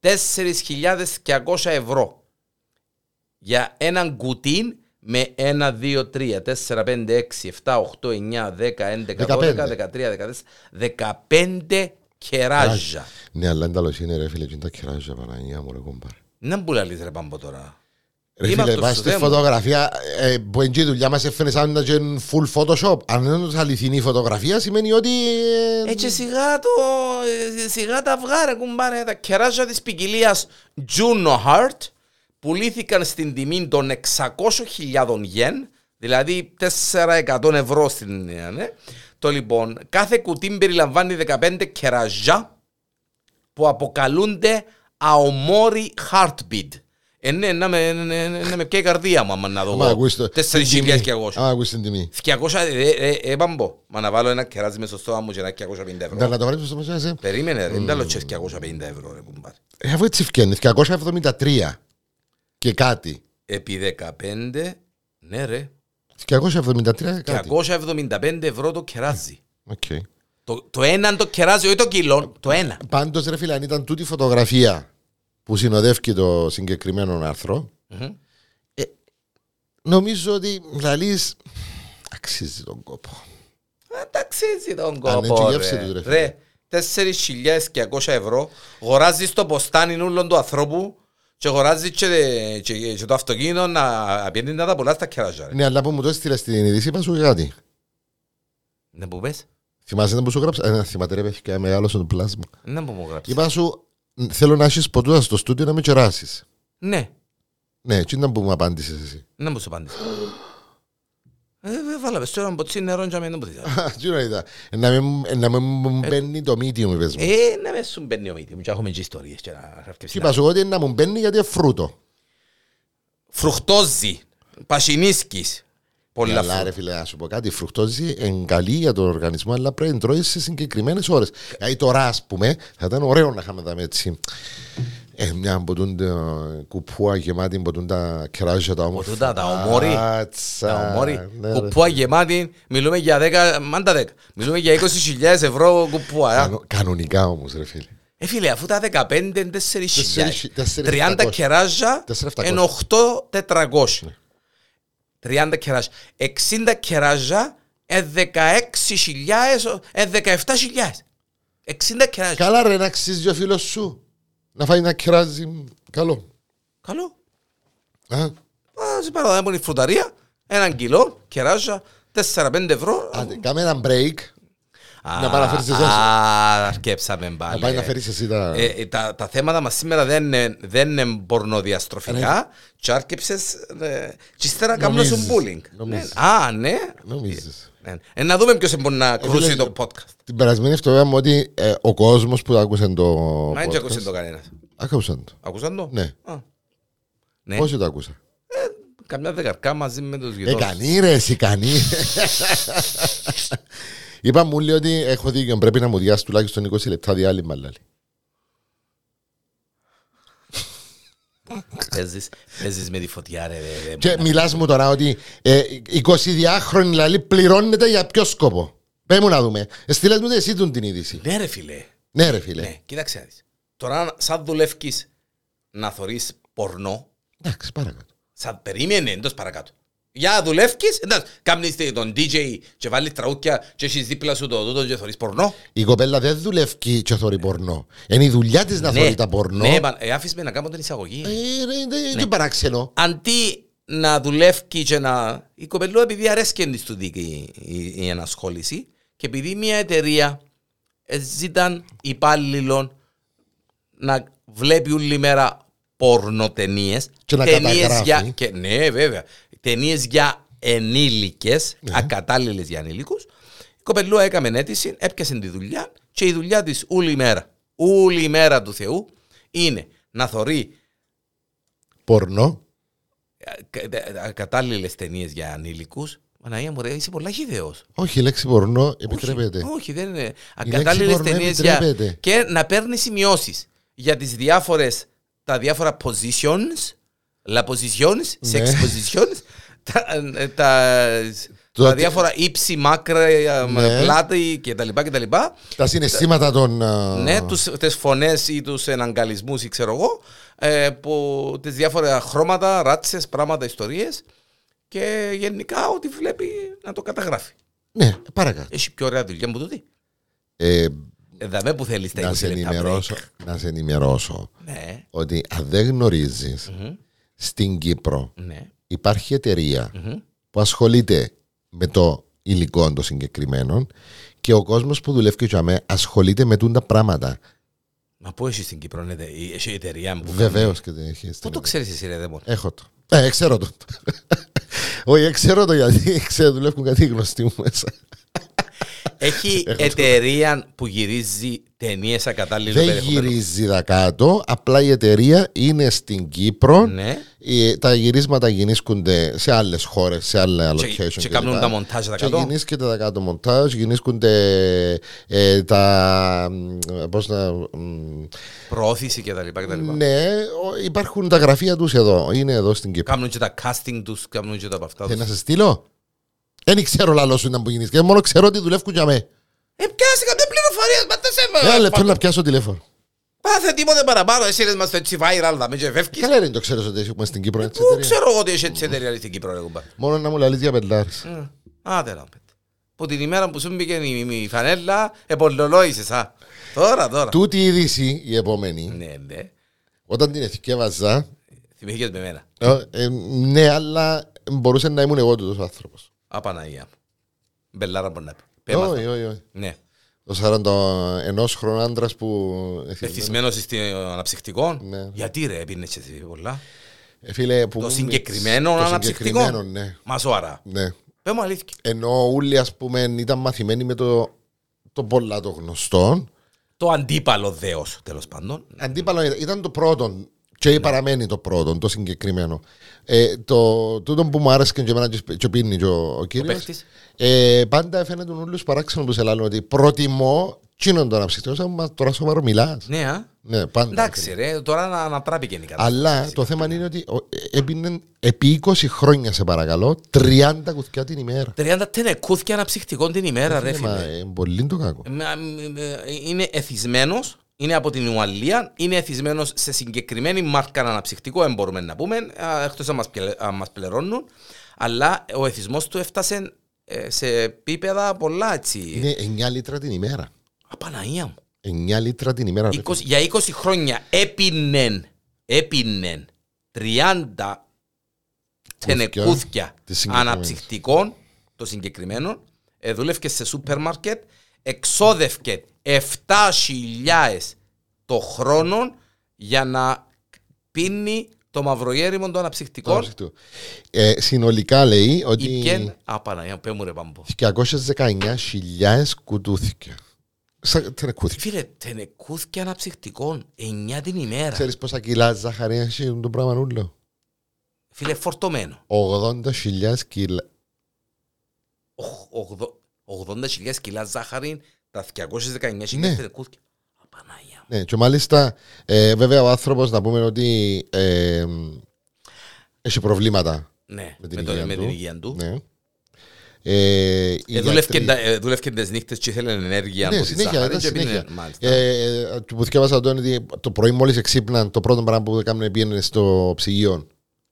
Speaker 2: 4.200 ευρώ για έναν κουτίν με 1, 2, 3, 4, 5, 6, 7, 8, 9, 10, 11, 12, 13, 14, 15 κεράζα.
Speaker 1: Ναι, αλλά εντάλλως είναι ρε φίλε, και είναι τα κεράζια Παναγία μου ρε κομπάρε.
Speaker 2: Να μου λαλείς ρε πάμπο τώρα.
Speaker 1: Ρε
Speaker 2: Είμαι
Speaker 1: φίλε,
Speaker 2: αυτός
Speaker 1: πας
Speaker 2: του
Speaker 1: στη
Speaker 2: δέμου.
Speaker 1: φωτογραφία, ε, που είναι και η δουλειά μας έφερε σαν να είναι full photoshop. Αν είναι αληθινή φωτογραφία σημαίνει ότι... ε,
Speaker 2: Έτσι σιγά το, ε, σιγά τα αυγά ρε κουμπάρε, τα κεράζια της ποικιλίας Juno Heart πουλήθηκαν στην τιμή των 600.000 γεν, δηλαδή 400 ευρώ στην ε, ναι. Το λοιπόν, κάθε κουτί περιλαμβάνει 15 κεράζια που αποκαλούνται αομόρι heartbeat. Ε, ναι, να με, να, να- να με πιάει η καρδία μου άμα να δω.
Speaker 1: άμα ακούεις το-
Speaker 2: 4.200.
Speaker 1: Άμα ακούεις την τιμή.
Speaker 2: 200, ε, ε, ε, πάμπο, μα να βάλω ένα κεράζι μες στο στόμα μου και ένα 250 ευρώ.
Speaker 1: Να το βάλεις στο μεσό εσύ.
Speaker 2: Περίμενε ρε, δεν τα λέω και 250 ευρώ ρε κουμπάρ.
Speaker 1: Ε, Αφού έτσι φτιάχνεις, 273 και κάτι.
Speaker 2: Επί 15, ναι ρε,
Speaker 1: 273 και κάτι.
Speaker 2: 275 ευρώ το κεράζι.
Speaker 1: Οκ.
Speaker 2: Το, το ένα το κεράζι, όχι το κιλό, το ένα.
Speaker 1: Πάντως ρε φίλε, αν ήταν τούτη η φωτογραφία που συνοδεύει το συγκεκριμένο άρθρο,
Speaker 2: Μμμ.
Speaker 1: νομίζω ότι λαλείς αξίζει τον κόπο.
Speaker 2: Ταξίζει τον
Speaker 1: Αν έτσι
Speaker 2: κόπο
Speaker 1: γεύση τους, ρε,
Speaker 2: ρε. Ρε, 4.200 ευρώ, αγοράζεις το ποστάνι ούλον του ανθρώπου και αγοράζεις και, και, και το αυτοκίνητο να πιένει να τα πουλάς στα κεράζια. ρε.
Speaker 1: Ναι, αλλά που μου το έστειλες στην είδηση, είπα σου κάτι.
Speaker 2: Να που πες,
Speaker 1: Θυμάσαι να που σου γράψα. Ένα θυμάται ρε παιδιά, μεγάλωσε το πλάσμα.
Speaker 2: να που μου γράψεις.
Speaker 1: Είπα σου, θέλω να έχεις ποτούτα στο στούντιο να με κεράσεις.
Speaker 2: Ναι,
Speaker 1: Ναι, έτσι ήταν που μου απάντησες εσύ.
Speaker 2: να μου σου απάντησε. Ε, ε, βάλαμε στο ένα ποτσί νερό και να μου δεις.
Speaker 1: Τι να είδα. Ε, Να μην- ε, να μην μου μπαίνει το medium, είπες μου.
Speaker 2: Ε, να με σου μπαίνει ο μύτη μου και έχουμε και ιστορίες και να
Speaker 1: Και
Speaker 2: ραφκεύσει.
Speaker 1: είπα σου ότι να μου μπαίνει γιατί είναι φρούτο.
Speaker 2: Φρουχτόζι, πασινίσκης. Πολλά
Speaker 1: Αλλά ρε
Speaker 2: φρούτα.
Speaker 1: φίλε, να σου πω κάτι, η φρουκτόζη είναι καλή για τον οργανισμό, αλλά πρέπει να τρώεις σε συγκεκριμένες ώρες. Δηλαδή τώρα, ας πούμε, θα ήταν ωραίο να είχαμε τα έτσι. Ε, μια από τούν τα κουπούα γεμάτη από τούν τα κράζια τα όμορφα.
Speaker 2: τούτα τα ομόρι.
Speaker 1: Άτσα,
Speaker 2: Τα ομόρι,
Speaker 1: ναι, ρε.
Speaker 2: κουπούα γεμάτη, μιλούμε για 10, μάντα 10. Μιλούμε για 20.000 ευρώ κουπούα. α.
Speaker 1: Κανο- Κανονικά όμως, ρε φίλε.
Speaker 2: Ε, φίλε, αφού τα 15 είναι 4.000. 30
Speaker 1: 4.700.
Speaker 2: κεράζια
Speaker 1: 4.700.
Speaker 2: είναι 8.400. 30 κεράζια. 60 κεράζια είναι 16.000, είναι 17.000. 60 κεράζια.
Speaker 1: Καλά, ρε, να αξίζει ο φίλος σου. Να φάει ένα κράζι καλό.
Speaker 2: Καλό.
Speaker 1: Α,
Speaker 2: Α, σε παραδείγμα είναι η φρουταρία, έναν κιλό, κεράζια, 4-5 ευρώ.
Speaker 1: άντε, κάμε ένα break.
Speaker 2: Α,
Speaker 1: να παραφέρεις εσύ.
Speaker 2: Α, αρκέψαμε
Speaker 1: Να
Speaker 2: πάλι.
Speaker 1: πάει να φέρεις εσύ τα.
Speaker 2: Ε, ε, τα, τα θέματα μας σήμερα δεν είναι, δεν είναι πορνοδιαστροφικά και άρκεψες ε, και ύστερα κάνουν σου
Speaker 1: Νομίζεις,
Speaker 2: bullying.
Speaker 1: νομίζεις.
Speaker 2: Ναι. Α, ναι.
Speaker 1: Νομίζεις.
Speaker 2: Ναι. Ε, να δούμε ποιος μπορεί να κρούσει
Speaker 1: φίλε,
Speaker 2: το podcast.
Speaker 1: Την περασμένη εβδομάδα μου ότι ε, ο κόσμος που άκουσε το.
Speaker 2: Μα δεν
Speaker 1: podcast-
Speaker 2: ακούσε το κανένας.
Speaker 1: Άκουσαν το.
Speaker 2: Ακούσαν το;
Speaker 1: Ναι.
Speaker 2: Α. Ναι.
Speaker 1: Πόσοι το άκουσα.
Speaker 2: Καμιά δεκαρκά μαζί με τους
Speaker 1: Ε,
Speaker 2: γειτόνους.
Speaker 1: κανεί ρε, εσύ κανεί. Είπα μου λέει ότι έχω δίκιο, πρέπει να μου διάσει τουλάχιστον 20 λεπτά διάλειμμα. Λάλη.
Speaker 2: Παίζεις, παίζεις με τη φωτιά ρε. ρε, ρε.
Speaker 1: Και μιλάς μου τώρα ότι ε, 22χρονη λαλή πληρώνεται για ποιο σκοπό. Πες μου να δούμε. Στείλες μου εσύ τον την είδηση.
Speaker 2: Ναι ρε φίλε.
Speaker 1: Ναι ρε φίλε.
Speaker 2: Ναι, κοίταξε να δεις. Τώρα σαν δουλεύκεις να θωρείς πορνό,
Speaker 1: Εντάξει, παρακάτω.
Speaker 2: σαν περίμενε εντός παρακάτω. Για δουλεύκεις, εντάξει, κάμνεις τον DJ και βάλεις τραούκια και έχεις δίπλα σου το τούτο και θωρείς πορνό.
Speaker 1: Η κοπέλα δεν δουλεύει και θωρεί πορνό. Είναι η δουλειά της να θωρεί τα πορνό.
Speaker 2: Ναι, μα, ε, άφησε με να κάνω την εισαγωγή.
Speaker 1: Ε, ρε, δεν είναι παράξενο.
Speaker 2: Αντί να δουλεύει και να... Η κοπελού επειδή αρέσκει της του δίκη η, η, η ενασχόληση και επειδή μια εταιρεία ε, ζήταν υπάλληλων να βλέπει όλη μέρα πορνοτενίες
Speaker 1: Και να
Speaker 2: ταινίες
Speaker 1: καταγράφει.
Speaker 2: για, και, ναι βέβαια ταινίες για ενήλικες ακατάλληλες για ανήλικους η κοπελούα έκαμε αίτηση έπιασε τη δουλειά και η δουλειά της όλη μέρα όλη μέρα του Θεού είναι να θωρεί
Speaker 1: Πορνό.
Speaker 2: κατάλληλε ταινίες για ανήλικου. Παναγία μου, ρε, είσαι πολλά χιδαίο.
Speaker 1: Όχι, η λέξη πορνό επιτρέπεται.
Speaker 2: Όχι, όχι, δεν είναι.
Speaker 1: λέξη
Speaker 2: Ακατάλληλες
Speaker 1: πορνό
Speaker 2: ταινίες για.
Speaker 1: επιτρέπεται.
Speaker 2: Και να παίρνει σημειώσεις για τις διάφορες, τα διάφορα positions La positions,
Speaker 1: Ναι.
Speaker 2: sex positions, τα, ε, τα,
Speaker 1: Το
Speaker 2: τα
Speaker 1: ότι-
Speaker 2: διάφορα ύψη, μάκρα,
Speaker 1: Ναι.
Speaker 2: πλάτη κτλ. κτλ.
Speaker 1: Τα συναισθήματα των. α,
Speaker 2: Ναι, τους, τις φωνές ή τους εναγκαλισμούς ή ξέρω εγώ, ε, που τις διάφορα χρώματα, ράτσες, πράγματα, ιστορίες και γενικά ό,τι βλέπει να το καταγράφει.
Speaker 1: Ναι, παρακάτω.
Speaker 2: Έχει πιο ωραία δουλειά μου τούτη.
Speaker 1: Ε,
Speaker 2: Εδαμε που θέλεις τα
Speaker 1: να,
Speaker 2: 20
Speaker 1: σε
Speaker 2: λεπτά
Speaker 1: ενημερώσω,
Speaker 2: break.
Speaker 1: να σε ενημερώσω
Speaker 2: Ναι,
Speaker 1: ότι αν δεν γνωρίζεις,
Speaker 2: μμμ,
Speaker 1: στην Κύπρο
Speaker 2: ναι,
Speaker 1: υπάρχει εταιρεία
Speaker 2: μμμ.
Speaker 1: που ασχολείται με το υλικό των συγκεκριμένων και ο κόσμος που δουλεύει και αμέ ασχολείται με τούντα πράγματα.
Speaker 2: Μα πού έχει στην Κύπρο, ναι, έχει εταιρεία που
Speaker 1: Βεβαίως και δεν έχει.
Speaker 2: Πού
Speaker 1: στην
Speaker 2: το ξέρεις εσύ ρε δαίμον.
Speaker 1: Έχω το. Ε, ξέρω το. Όχι, ξέρω το γιατί ξέρω, δουλεύουν κάτι γνωστοί μου μέσα.
Speaker 2: Έχει εταιρεία που γυρίζει ταινίες ακατάλληλου
Speaker 1: Δεν
Speaker 2: περιεχομένου.
Speaker 1: γυρίζει δα κάτω, απλά η εταιρεία είναι στην Κύπρο.
Speaker 2: Ναι.
Speaker 1: Ε, Τα γυρίσματα γινίσκονται σε άλλες χώρες, σε άλλα
Speaker 2: Και-
Speaker 1: location.
Speaker 2: και
Speaker 1: κλπ.
Speaker 2: κάνουν τα μοντάζ τα
Speaker 1: Και
Speaker 2: κάτω.
Speaker 1: γινίσκεται τα κάτω μοντάζ, γινίσκονται ε, τα. μ, Πώς να. μ,
Speaker 2: Προώθηση κτλ. κτλ.
Speaker 1: Ναι, ο- υπάρχουν τα γραφεία τους εδώ. Είναι εδώ στην Κύπρο.
Speaker 2: Κάνουν και τα casting τους, κάνουν και τα από αυτά
Speaker 1: Θέλει να
Speaker 2: τους.
Speaker 1: σε στείλω; Δεν ξέρω λαλό σου ήταν που γίνεις. Και μόνο ξέρω ότι δουλεύουν για με.
Speaker 2: Ε, πιάσε κάποια πληροφορίες, μα δεν σε
Speaker 1: Ένα λεπτό να πιάσω τηλέφωνο.
Speaker 2: Πάθε τίποτε παραπάνω, εσύ λες μας το έτσι viral, δάμε και φεύγεις.
Speaker 1: Καλά δεν το ξέρω ότι έχουμε στην Κύπρο έτσι
Speaker 2: Πού
Speaker 1: εταιρεία.
Speaker 2: ξέρω εγώ ότι έχει έτσι εταιρεία στην Κύπρο, ρε κουμπά.
Speaker 1: Μόνο να μου λαλείς για πεντάρες.
Speaker 2: Ε, Άντε να πέτε. Που την ημέρα που σου μπήκε η η φανέλα, επολολόησες, α. Τώρα, τώρα.
Speaker 1: Τούτη η είδηση η επόμενη,
Speaker 2: Ναι, ναι.
Speaker 1: όταν την εθικεύαζα,
Speaker 2: Θυμηθήκες με μένα.
Speaker 1: ε, ε, ναι, αλλά μπορούσε να ήμουν εγώ τούτος άνθρωπος.
Speaker 2: Α, Παναγία μου. Μπελάρα μπορεί να πει. Πέμαθα.
Speaker 1: Όχι, όχι, όχι.
Speaker 2: Ναι.
Speaker 1: Ο 41 χρονών άντρας που...
Speaker 2: Εθισμένος στην αναψυκτικό.
Speaker 1: Ναι.
Speaker 2: Γιατί ρε, έπινε έτσι πολλά.
Speaker 1: Ε, φίλε, που
Speaker 2: Το
Speaker 1: μου-
Speaker 2: συγκεκριμένο
Speaker 1: το
Speaker 2: αναψυκτικό.
Speaker 1: συγκεκριμένο, ναι.
Speaker 2: Μα σοβαρά.
Speaker 1: ναι.
Speaker 2: Πες μου αλήθεια.
Speaker 1: Ενώ όλοι ας πούμε ήταν μαθημένοι με το, το πολλά το γνωστό.
Speaker 2: Το αντίπαλο δέος, τέλος πάντων.
Speaker 1: Αντίπαλο ήταν- ήταν το πρώτο και παραμένει το πρώτο, το συγκεκριμένο. Ε, το, τούτο που μου άρεσε και εμένα και, και πίνει και ο, ο κύριος,
Speaker 2: παίχτης.
Speaker 1: ε, πάντα φαίνεται όλους παράξενο που σε λένε ότι προτιμώ τσίνον τον αψυχτικό, σαν μα τώρα σοβαρό μιλάς.
Speaker 2: Ναι, α.
Speaker 1: Ναι, πάντα.
Speaker 2: Εντάξει ρε, τώρα να ανατράπηκε η κατάσταση.
Speaker 1: Αλλά το θέμα είναι ότι ο- ε, έπινε επί 20 χρόνια σε παρακαλώ 30 κουθιά την ημέρα.
Speaker 2: 30 τενεκούθια αναψυκτικών την ημέρα ρε
Speaker 1: Ε, μα,
Speaker 2: φίλε.
Speaker 1: ε, πολύ το κακό.
Speaker 2: Ε, μα, ε, ε, Είναι εθισμένος, είναι από την Ουαλία, είναι εθισμένος σε συγκεκριμένη μάρκα αναψυκτικό, δεν μπορούμε να πούμε, α, εκτός αν μας, πλε- αν μας πληρώνουν, αλλά ο εθισμός του έφτασε ε, σε επίπεδα πολλά έτσι.
Speaker 1: Είναι 9 λίτρα την ημέρα.
Speaker 2: Απαναία μου.
Speaker 1: 9 λίτρα την ημέρα. ρε
Speaker 2: 20 για 20 χρόνια έπινεν, έπινεν 30 τενεκούθια
Speaker 1: Τις συγκεκριμένες.
Speaker 2: αναψυκτικών, το συγκεκριμένο, ε, δούλευκες σε σούπερ μάρκετ, εξόδευκε 7.000 το χρόνο για να πίνει το μαυρογέριμο των αναψυκτικών.
Speaker 1: Αψυχτικό. Ε, συνολικά λέει ότι
Speaker 2: Ήπιεν, απαναγία, πέ μου ρε πάμπο.
Speaker 1: 219.000 κουτούθηκια. Σαν τρεκούθηκια.
Speaker 2: Φίλε, τενεκούθια αναψυκτικών, 9 την ημέρα.
Speaker 1: Ξέρεις πόσα κιλά ζάχαρη έχει το πράγμα ούλο.
Speaker 2: Φίλε, φορτωμένο.
Speaker 1: 80.000 κιλά.
Speaker 2: Οχ- ογδο- 80.000 κιλά ζάχαρη, τα 219.000
Speaker 1: Ναι.
Speaker 2: τενεκούθια. Απαναγία.
Speaker 1: Ναι, και μάλιστα, ε, βέβαια ο άνθρωπος να πούμε ότι ε, έχει προβλήματα
Speaker 2: Ναι,
Speaker 1: με την,
Speaker 2: με, το,
Speaker 1: υγεία,
Speaker 2: με
Speaker 1: του.
Speaker 2: την υγεία του.
Speaker 1: Ναι. Ε, οι
Speaker 2: Ε, δούλευκε
Speaker 1: γιατροί-
Speaker 2: τα- ε, δούλευκε τις νύχτες και ήθελε ενέργεια
Speaker 1: Ναι,
Speaker 2: από τη
Speaker 1: συνέχεια,
Speaker 2: ζάχαρη
Speaker 1: ήταν
Speaker 2: και πήγαινε-
Speaker 1: συνέχεια.
Speaker 2: Μάλιστα.
Speaker 1: Ε, ε, που θυκεύασα τον ότι το πρωί μόλις εξύπναν το πρώτο πράγμα που έκαναν πήγαινε στο ψυγείο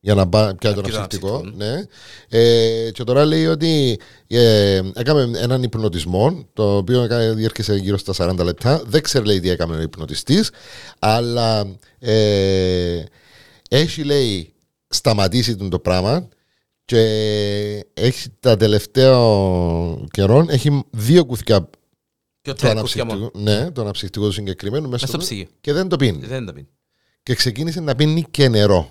Speaker 1: για να πά- πιάσει τον
Speaker 2: πιει τον
Speaker 1: αψυκτικό.
Speaker 2: αψυκτικό.
Speaker 1: Ναι. Ε, και τώρα λέει ότι ε, έκαμε έναν υπνοτισμό το οποίο έκανε- διέρχεσε γύρω στα 40 λεπτά. Δεν ξέρει λέει τι έκαμε ο υπνοτιστής αλλά ε, έχει λέει σταματήσει τον το πράγμα και έχει τα τελευταία καιρών έχει δύο κουθιά
Speaker 2: Και ο
Speaker 1: το
Speaker 2: τενεκούθια μόνο.
Speaker 1: αναψυκτικό, ναι, το αναψυκτικό του συγκεκριμένου μέσα
Speaker 2: Μες στο
Speaker 1: στο
Speaker 2: ψυγείο.
Speaker 1: και δεν το πίνει.
Speaker 2: Δεν τα πίνει.
Speaker 1: Και ξεκίνησε να πίνει και νερό.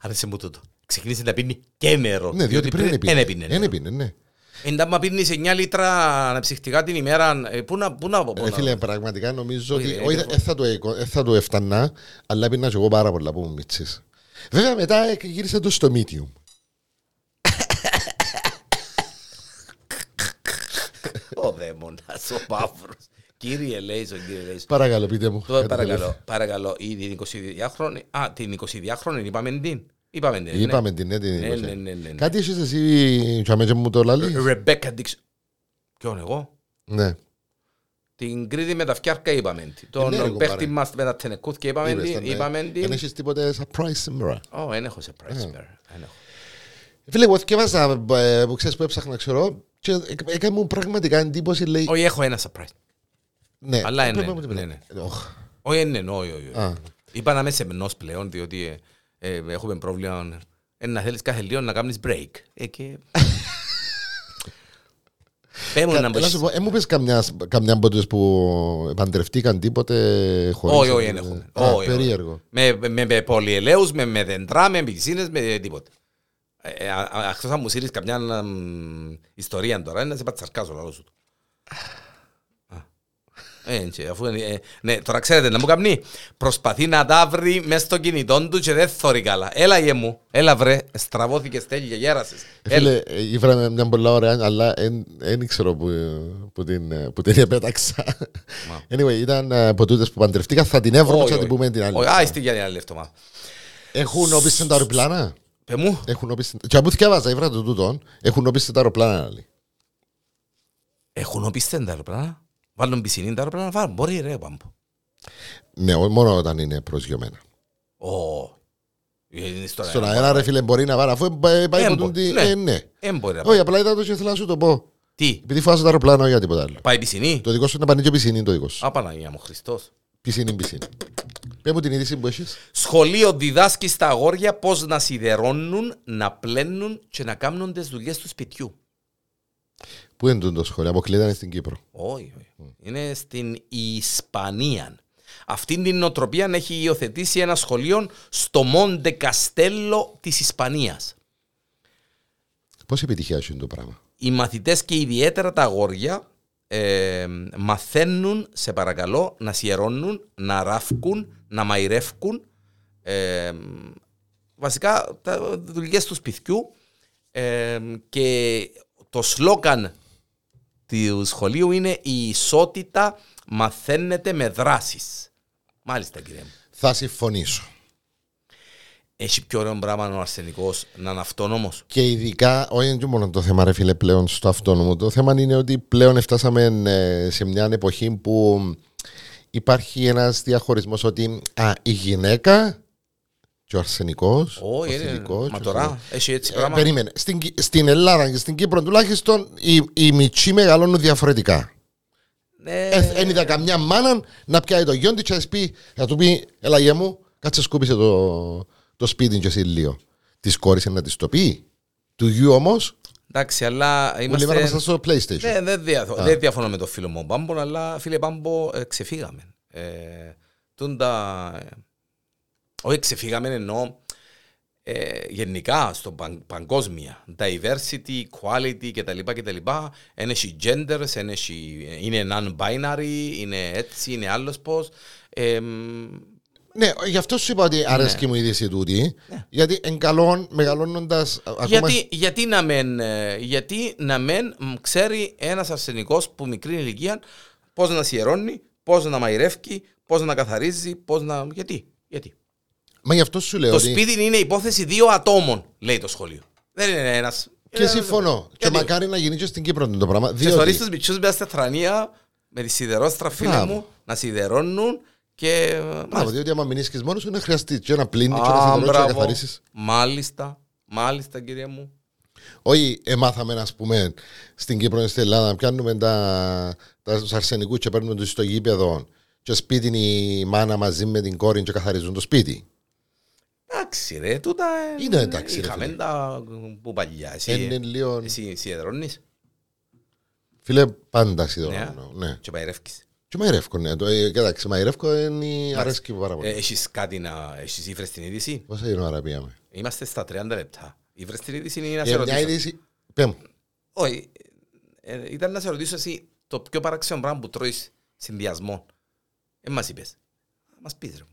Speaker 2: Άρεσε μου τούτο. Ξεκίνησε να πίνει και νερό.
Speaker 1: Ναι, διότι πριν
Speaker 2: δεν
Speaker 1: έπινε.
Speaker 2: έπινε.
Speaker 1: Δεν έπινε, ναι.
Speaker 2: Εντά μα πίνεις 9 λίτρα αναψυκτικά την ημέρα, ε, πού να, πού να, πού
Speaker 1: Ε,
Speaker 2: να-
Speaker 1: φίλε, πραγματικά νομίζω
Speaker 2: Όχι,
Speaker 1: ότι.
Speaker 2: ρε,
Speaker 1: Όχι,
Speaker 2: είναι
Speaker 1: δεν θα το έκο- δεν θα το έφτανα, αλλά πίνα και εγώ πάρα πολλά που μου μίτσες. Βέβαια, μετά ε, γύρισε το στο medium.
Speaker 2: Ο δαίμονας, ο Παύρος. Κύριε Λέισον, κύριε Λέισον.
Speaker 1: Παρακαλώ, πείτε μου.
Speaker 2: Τώρα
Speaker 1: κάτι
Speaker 2: παρακαλώ,
Speaker 1: τελευταίο.
Speaker 2: παρακαλώ, η την 22χρονη, α, την 22χρονη είπαμε την. Είπαμε την. ναι.
Speaker 1: Είπαμε την, ναι, την
Speaker 2: Ναι,
Speaker 1: είκοσι.
Speaker 2: ναι, ναι, ναι, ναι.
Speaker 1: Κάτι έχεις εσύ, τσαμέτια μου το λαλείς;
Speaker 2: Ρεμπέκα Ντίξ. Ποιον εγώ;
Speaker 1: Ναι.
Speaker 2: Την Κρήτη με τα φτιάρκα είπαμε την.
Speaker 1: ναι, ρε,
Speaker 2: Τον παίχτη
Speaker 1: κουμπάρε.
Speaker 2: μας με τα τενεκούθια είπαμε
Speaker 1: Είπες
Speaker 2: την.
Speaker 1: τον, ναι.
Speaker 2: Είπαμε
Speaker 1: Δεν
Speaker 2: την.
Speaker 1: έχεις τίποτε surprise σήμερα.
Speaker 2: Ω, δεν έχω surprise σήμερα. δεν έχω.
Speaker 1: Φίλε, εγώ θυκεύασα ε, που ξέρεις που έψαχνα, ξέρω, και έκ- έκανε μου πραγματικά εντύπωση, λέει...
Speaker 2: Όχι, έχω ένα surprise.
Speaker 1: Ναι,
Speaker 2: Αλλά
Speaker 1: ε,
Speaker 2: είναι,
Speaker 1: πρέπει να μου το
Speaker 2: ναι,
Speaker 1: πει. Οχ.
Speaker 2: Όχι, είναι, όχι, όχι. όχι.
Speaker 1: Α.
Speaker 2: Είπα να είμαι σεμνός πλέον, διότι ε, ε, έχουμε πρόβλημα ε, να θέλεις κάθε λίγο να κάνεις break. Ε, και... Πες μου να
Speaker 1: Έλα
Speaker 2: μπορείς...
Speaker 1: σου πω, ε, μου πες καμιά, καμιά από τους που παντρευτήκαν τίποτε χωρίς...
Speaker 2: Όχι, όχι, δεν έχουμε.
Speaker 1: Α,
Speaker 2: Όχι, όχι.
Speaker 1: περίεργο.
Speaker 2: Με, με, με πολυελαίους, με, με δεντρά, με πισίνες, με τίποτε. Ε, α- α- Αυτός θα μου σύρεις καμιά μ, ιστορία τώρα, να σε πατσαρκάσω λαό σου. Α. Ε, έτσι, αφού είναι, ε, ναι, τώρα ξέρετε να μου κάνει. Προσπαθεί να τα βρει μέσα στο κινητό του και δεν θωρεί καλά. Έλα γε μου, έλα βρε, στραβώθηκε τέλεια, γέρασες.
Speaker 1: Ε,
Speaker 2: Έλα.
Speaker 1: Φίλε, ε, ήβρα μια πολλά ωραία, αλλά δεν ξέρω που, που, την, ε, που την επέταξα. Anyway, ήταν ε, από τούτες που παντρευτήκα, θα την έβρω
Speaker 2: Όχι,
Speaker 1: και θα την
Speaker 2: όχι.
Speaker 1: πούμε την άλλη.
Speaker 2: Όχι, Α, είστε για την άλλη εβδομάδα.
Speaker 1: Έχουν όπισθεν τα αεροπλάνα;
Speaker 2: Πε μου,
Speaker 1: Έχουν όπισθεν... Και από θυκεύαζα, ήβρα το τούτον, έχουν όπισθεν τα αεροπλάνα. λέει.
Speaker 2: έχουν οπισθέν τα αεροπλάνα; Βάλουν πισινή τα αεροπλάνα, βάλουν. Μπορεί ρε, πάμπο.
Speaker 1: Ναι, ό- μόνο όταν είναι προσγειωμένα.
Speaker 2: Ω. Είναι ιστορία.
Speaker 1: Στον αέρα, ρε φίλε, μπορεί να βάλει, αφού ε, πάει πάει
Speaker 2: Ε,
Speaker 1: από
Speaker 2: μπο-
Speaker 1: τούτη-
Speaker 2: ναι.
Speaker 1: ε, ναι.
Speaker 2: Δεν μπορεί να
Speaker 1: Όχι, απλά ήταν το και ήθελα να σου το πω.
Speaker 2: Τι,
Speaker 1: Επειδή φάσα τα αεροπλάνα, όχι για τίποτα άλλο.
Speaker 2: πάει πισινή;
Speaker 1: Το δικό σου είναι πανίκιο πισίνη, το δικό σου.
Speaker 2: Α, Παναγία μου, Χριστός.
Speaker 1: Πισίνη, πισίνη. Πες μου την είδηση που έχεις.
Speaker 2: Σχολείο διδάσκει στα αγόρια πώς να σιδερώνουν, να πλένουν και να κάνουν τις δουλειές του σπιτιού.
Speaker 1: Πού είναι το σχολείο, αποκλείεται στην Κύπρο.
Speaker 2: Όχι, όχι. Είναι στην Ισπανία. Αυτήν την νοοτροπία έχει υιοθετήσει ένα σχολείο στο Μόντε Καστέλο της Ισπανίας.
Speaker 1: Πώς επιτυχία σου είναι το πράγμα;
Speaker 2: Οι μαθητές και ιδιαίτερα τα αγόρια ε, μαθαίνουν, σε παρακαλώ, να σιερώνουν, να ράφκουν, να μαϊρεύκουν ε, βασικά τα δουλειές του σπιτιού ε, και το σλόγαν του σχολείου είναι η ισότητα μαθαίνεται με δράσεις. Μάλιστα κύριε μου.
Speaker 1: Θα συμφωνήσω.
Speaker 2: Έχει πιο ωραίο πράγμα ο αρσενικός να είναι αυτόνομος;
Speaker 1: Και ειδικά, όχι είναι και μόνο το θέμα, ρε φίλε, πλέον στο αυτόνομο. Το θέμα είναι ότι πλέον φτάσαμε ε, σε μια εποχή που υπάρχει ένας διαχωρισμός ότι α, η γυναίκα και ο αρσενικός, ο
Speaker 2: Όχι, είναι.
Speaker 1: θηλυκός,
Speaker 2: Μα
Speaker 1: και ο
Speaker 2: τώρα
Speaker 1: θηλυκός.
Speaker 2: έχει έτσι
Speaker 1: Ε,
Speaker 2: πράγμα.
Speaker 1: περίμενε. Στην, Κι- στην Ελλάδα και στην Κύπρο τουλάχιστον οι, οι μητσοί μεγαλώνουν διαφορετικά.
Speaker 2: Ναι.
Speaker 1: Δεν είδα καμιά μάνα να πιάει το γιον της και να της πει, να του πει, έλα γε μου, κάτσε σκούπισε το, το σπίτι και εσύ λίγο. Της κόρης να της το πει. Του γιου όμως,
Speaker 2: Εντάξει, αλλά
Speaker 1: που λέει
Speaker 2: είμαστε...
Speaker 1: είμαστε στο PlayStation.
Speaker 2: Ναι, δεν, διαφο- δεν διαφωνώ με το φίλο μου ο Πάμπο, αλλά φίλε Πάμπο, ε, ξεφύγαμε. Ε, τούντα, ε, όχι ξεφύγαμε εννοώ ε, γενικά στο παν, παγκόσμια. Diversity, equality κτλ. κτλ. Ένα έχει genders, ένα έχει- είναι non-binary, είναι έτσι, είναι άλλος πώς. Ε, μ,
Speaker 1: Ναι, γι' αυτό σου είπα ότι αρέσκει μου η είδηση τούτη. Γιατί εν καλόν, μεγαλώνοντας ακόμα...
Speaker 2: γιατί, γιατί, να μεν, ε, γιατί να μεν μ, ξέρει ένας αρσενικός που μικρή ηλικία πώς να σιερώνει, πώς να μαϊρεύει, πώς να καθαρίζει, πώς να... Γιατί, γιατί.
Speaker 1: Μα γι' αυτό σου λέω
Speaker 2: Το
Speaker 1: ότι...
Speaker 2: σπίτι είναι υπόθεση δύο ατόμων, λέει το σχολείο. Δεν είναι ένας.
Speaker 1: Και
Speaker 2: είναι-
Speaker 1: συμφωνώ. Και
Speaker 2: Γιατί;
Speaker 1: μακάρι να γίνει και στην Κύπρο το πράγμα.
Speaker 2: Και
Speaker 1: Διότι...
Speaker 2: θωρείς τους μητσούς μέσα στα τρανία με τη σιδερόστρα φίλε
Speaker 1: Μπράβο.
Speaker 2: μου να σιδερώνουν και...
Speaker 1: Μπράβο, διότι άμα μείνεις μόνος σου είναι χρειαστεί και να πλύνει και να
Speaker 2: Α,
Speaker 1: σιδερώσεις και να
Speaker 2: μπράβο.
Speaker 1: καθαρίσεις.
Speaker 2: Μάλιστα, μάλιστα κύριε μου.
Speaker 1: Όχι, εμάθαμε, ας πούμε, στην Κύπρο και στην Ελλάδα να πιάνουμε τα, τα τους αρσενικούς και παίρνουμε τους στο γήπεδο και σπίτι είναι η μάνα μαζί με την κόρη και καθαρίζουν το σπίτι.
Speaker 2: Εντάξει ρε, τούτα ε,
Speaker 1: Είναι εντάξει, ρε,
Speaker 2: είχαμε
Speaker 1: φίλε.
Speaker 2: τα που παλιά. Εσύ,
Speaker 1: Είναι λίγο...
Speaker 2: εσύ σιδερώνεις
Speaker 1: Φίλε, πάντα σιδερώνω. Ναι.
Speaker 2: και παϊρεύκεις.
Speaker 1: Και μαϊρεύκω, ναι. Το, ε, κοίταξε, μαϊρεύκω είναι η αρέσκει μου πάρα
Speaker 2: Ε,
Speaker 1: πολύ.
Speaker 2: Έχεις κάτι να... Έχεις ήφρες την είδηση;
Speaker 1: Πόσα είναι ώρα πήγαμε.
Speaker 2: Είμαστε στα 30 λεπτά. Ήφρες την είδηση ή να σε
Speaker 1: Για μια
Speaker 2: ρωτήσω.
Speaker 1: είδηση... Πέ μου.
Speaker 2: Όχι, ε, ήταν να σε ρωτήσω εσύ το πιο παράξενο πράγμα που τρώεις συνδυασμό. Ε, μας είπες. Μας πεις ρε.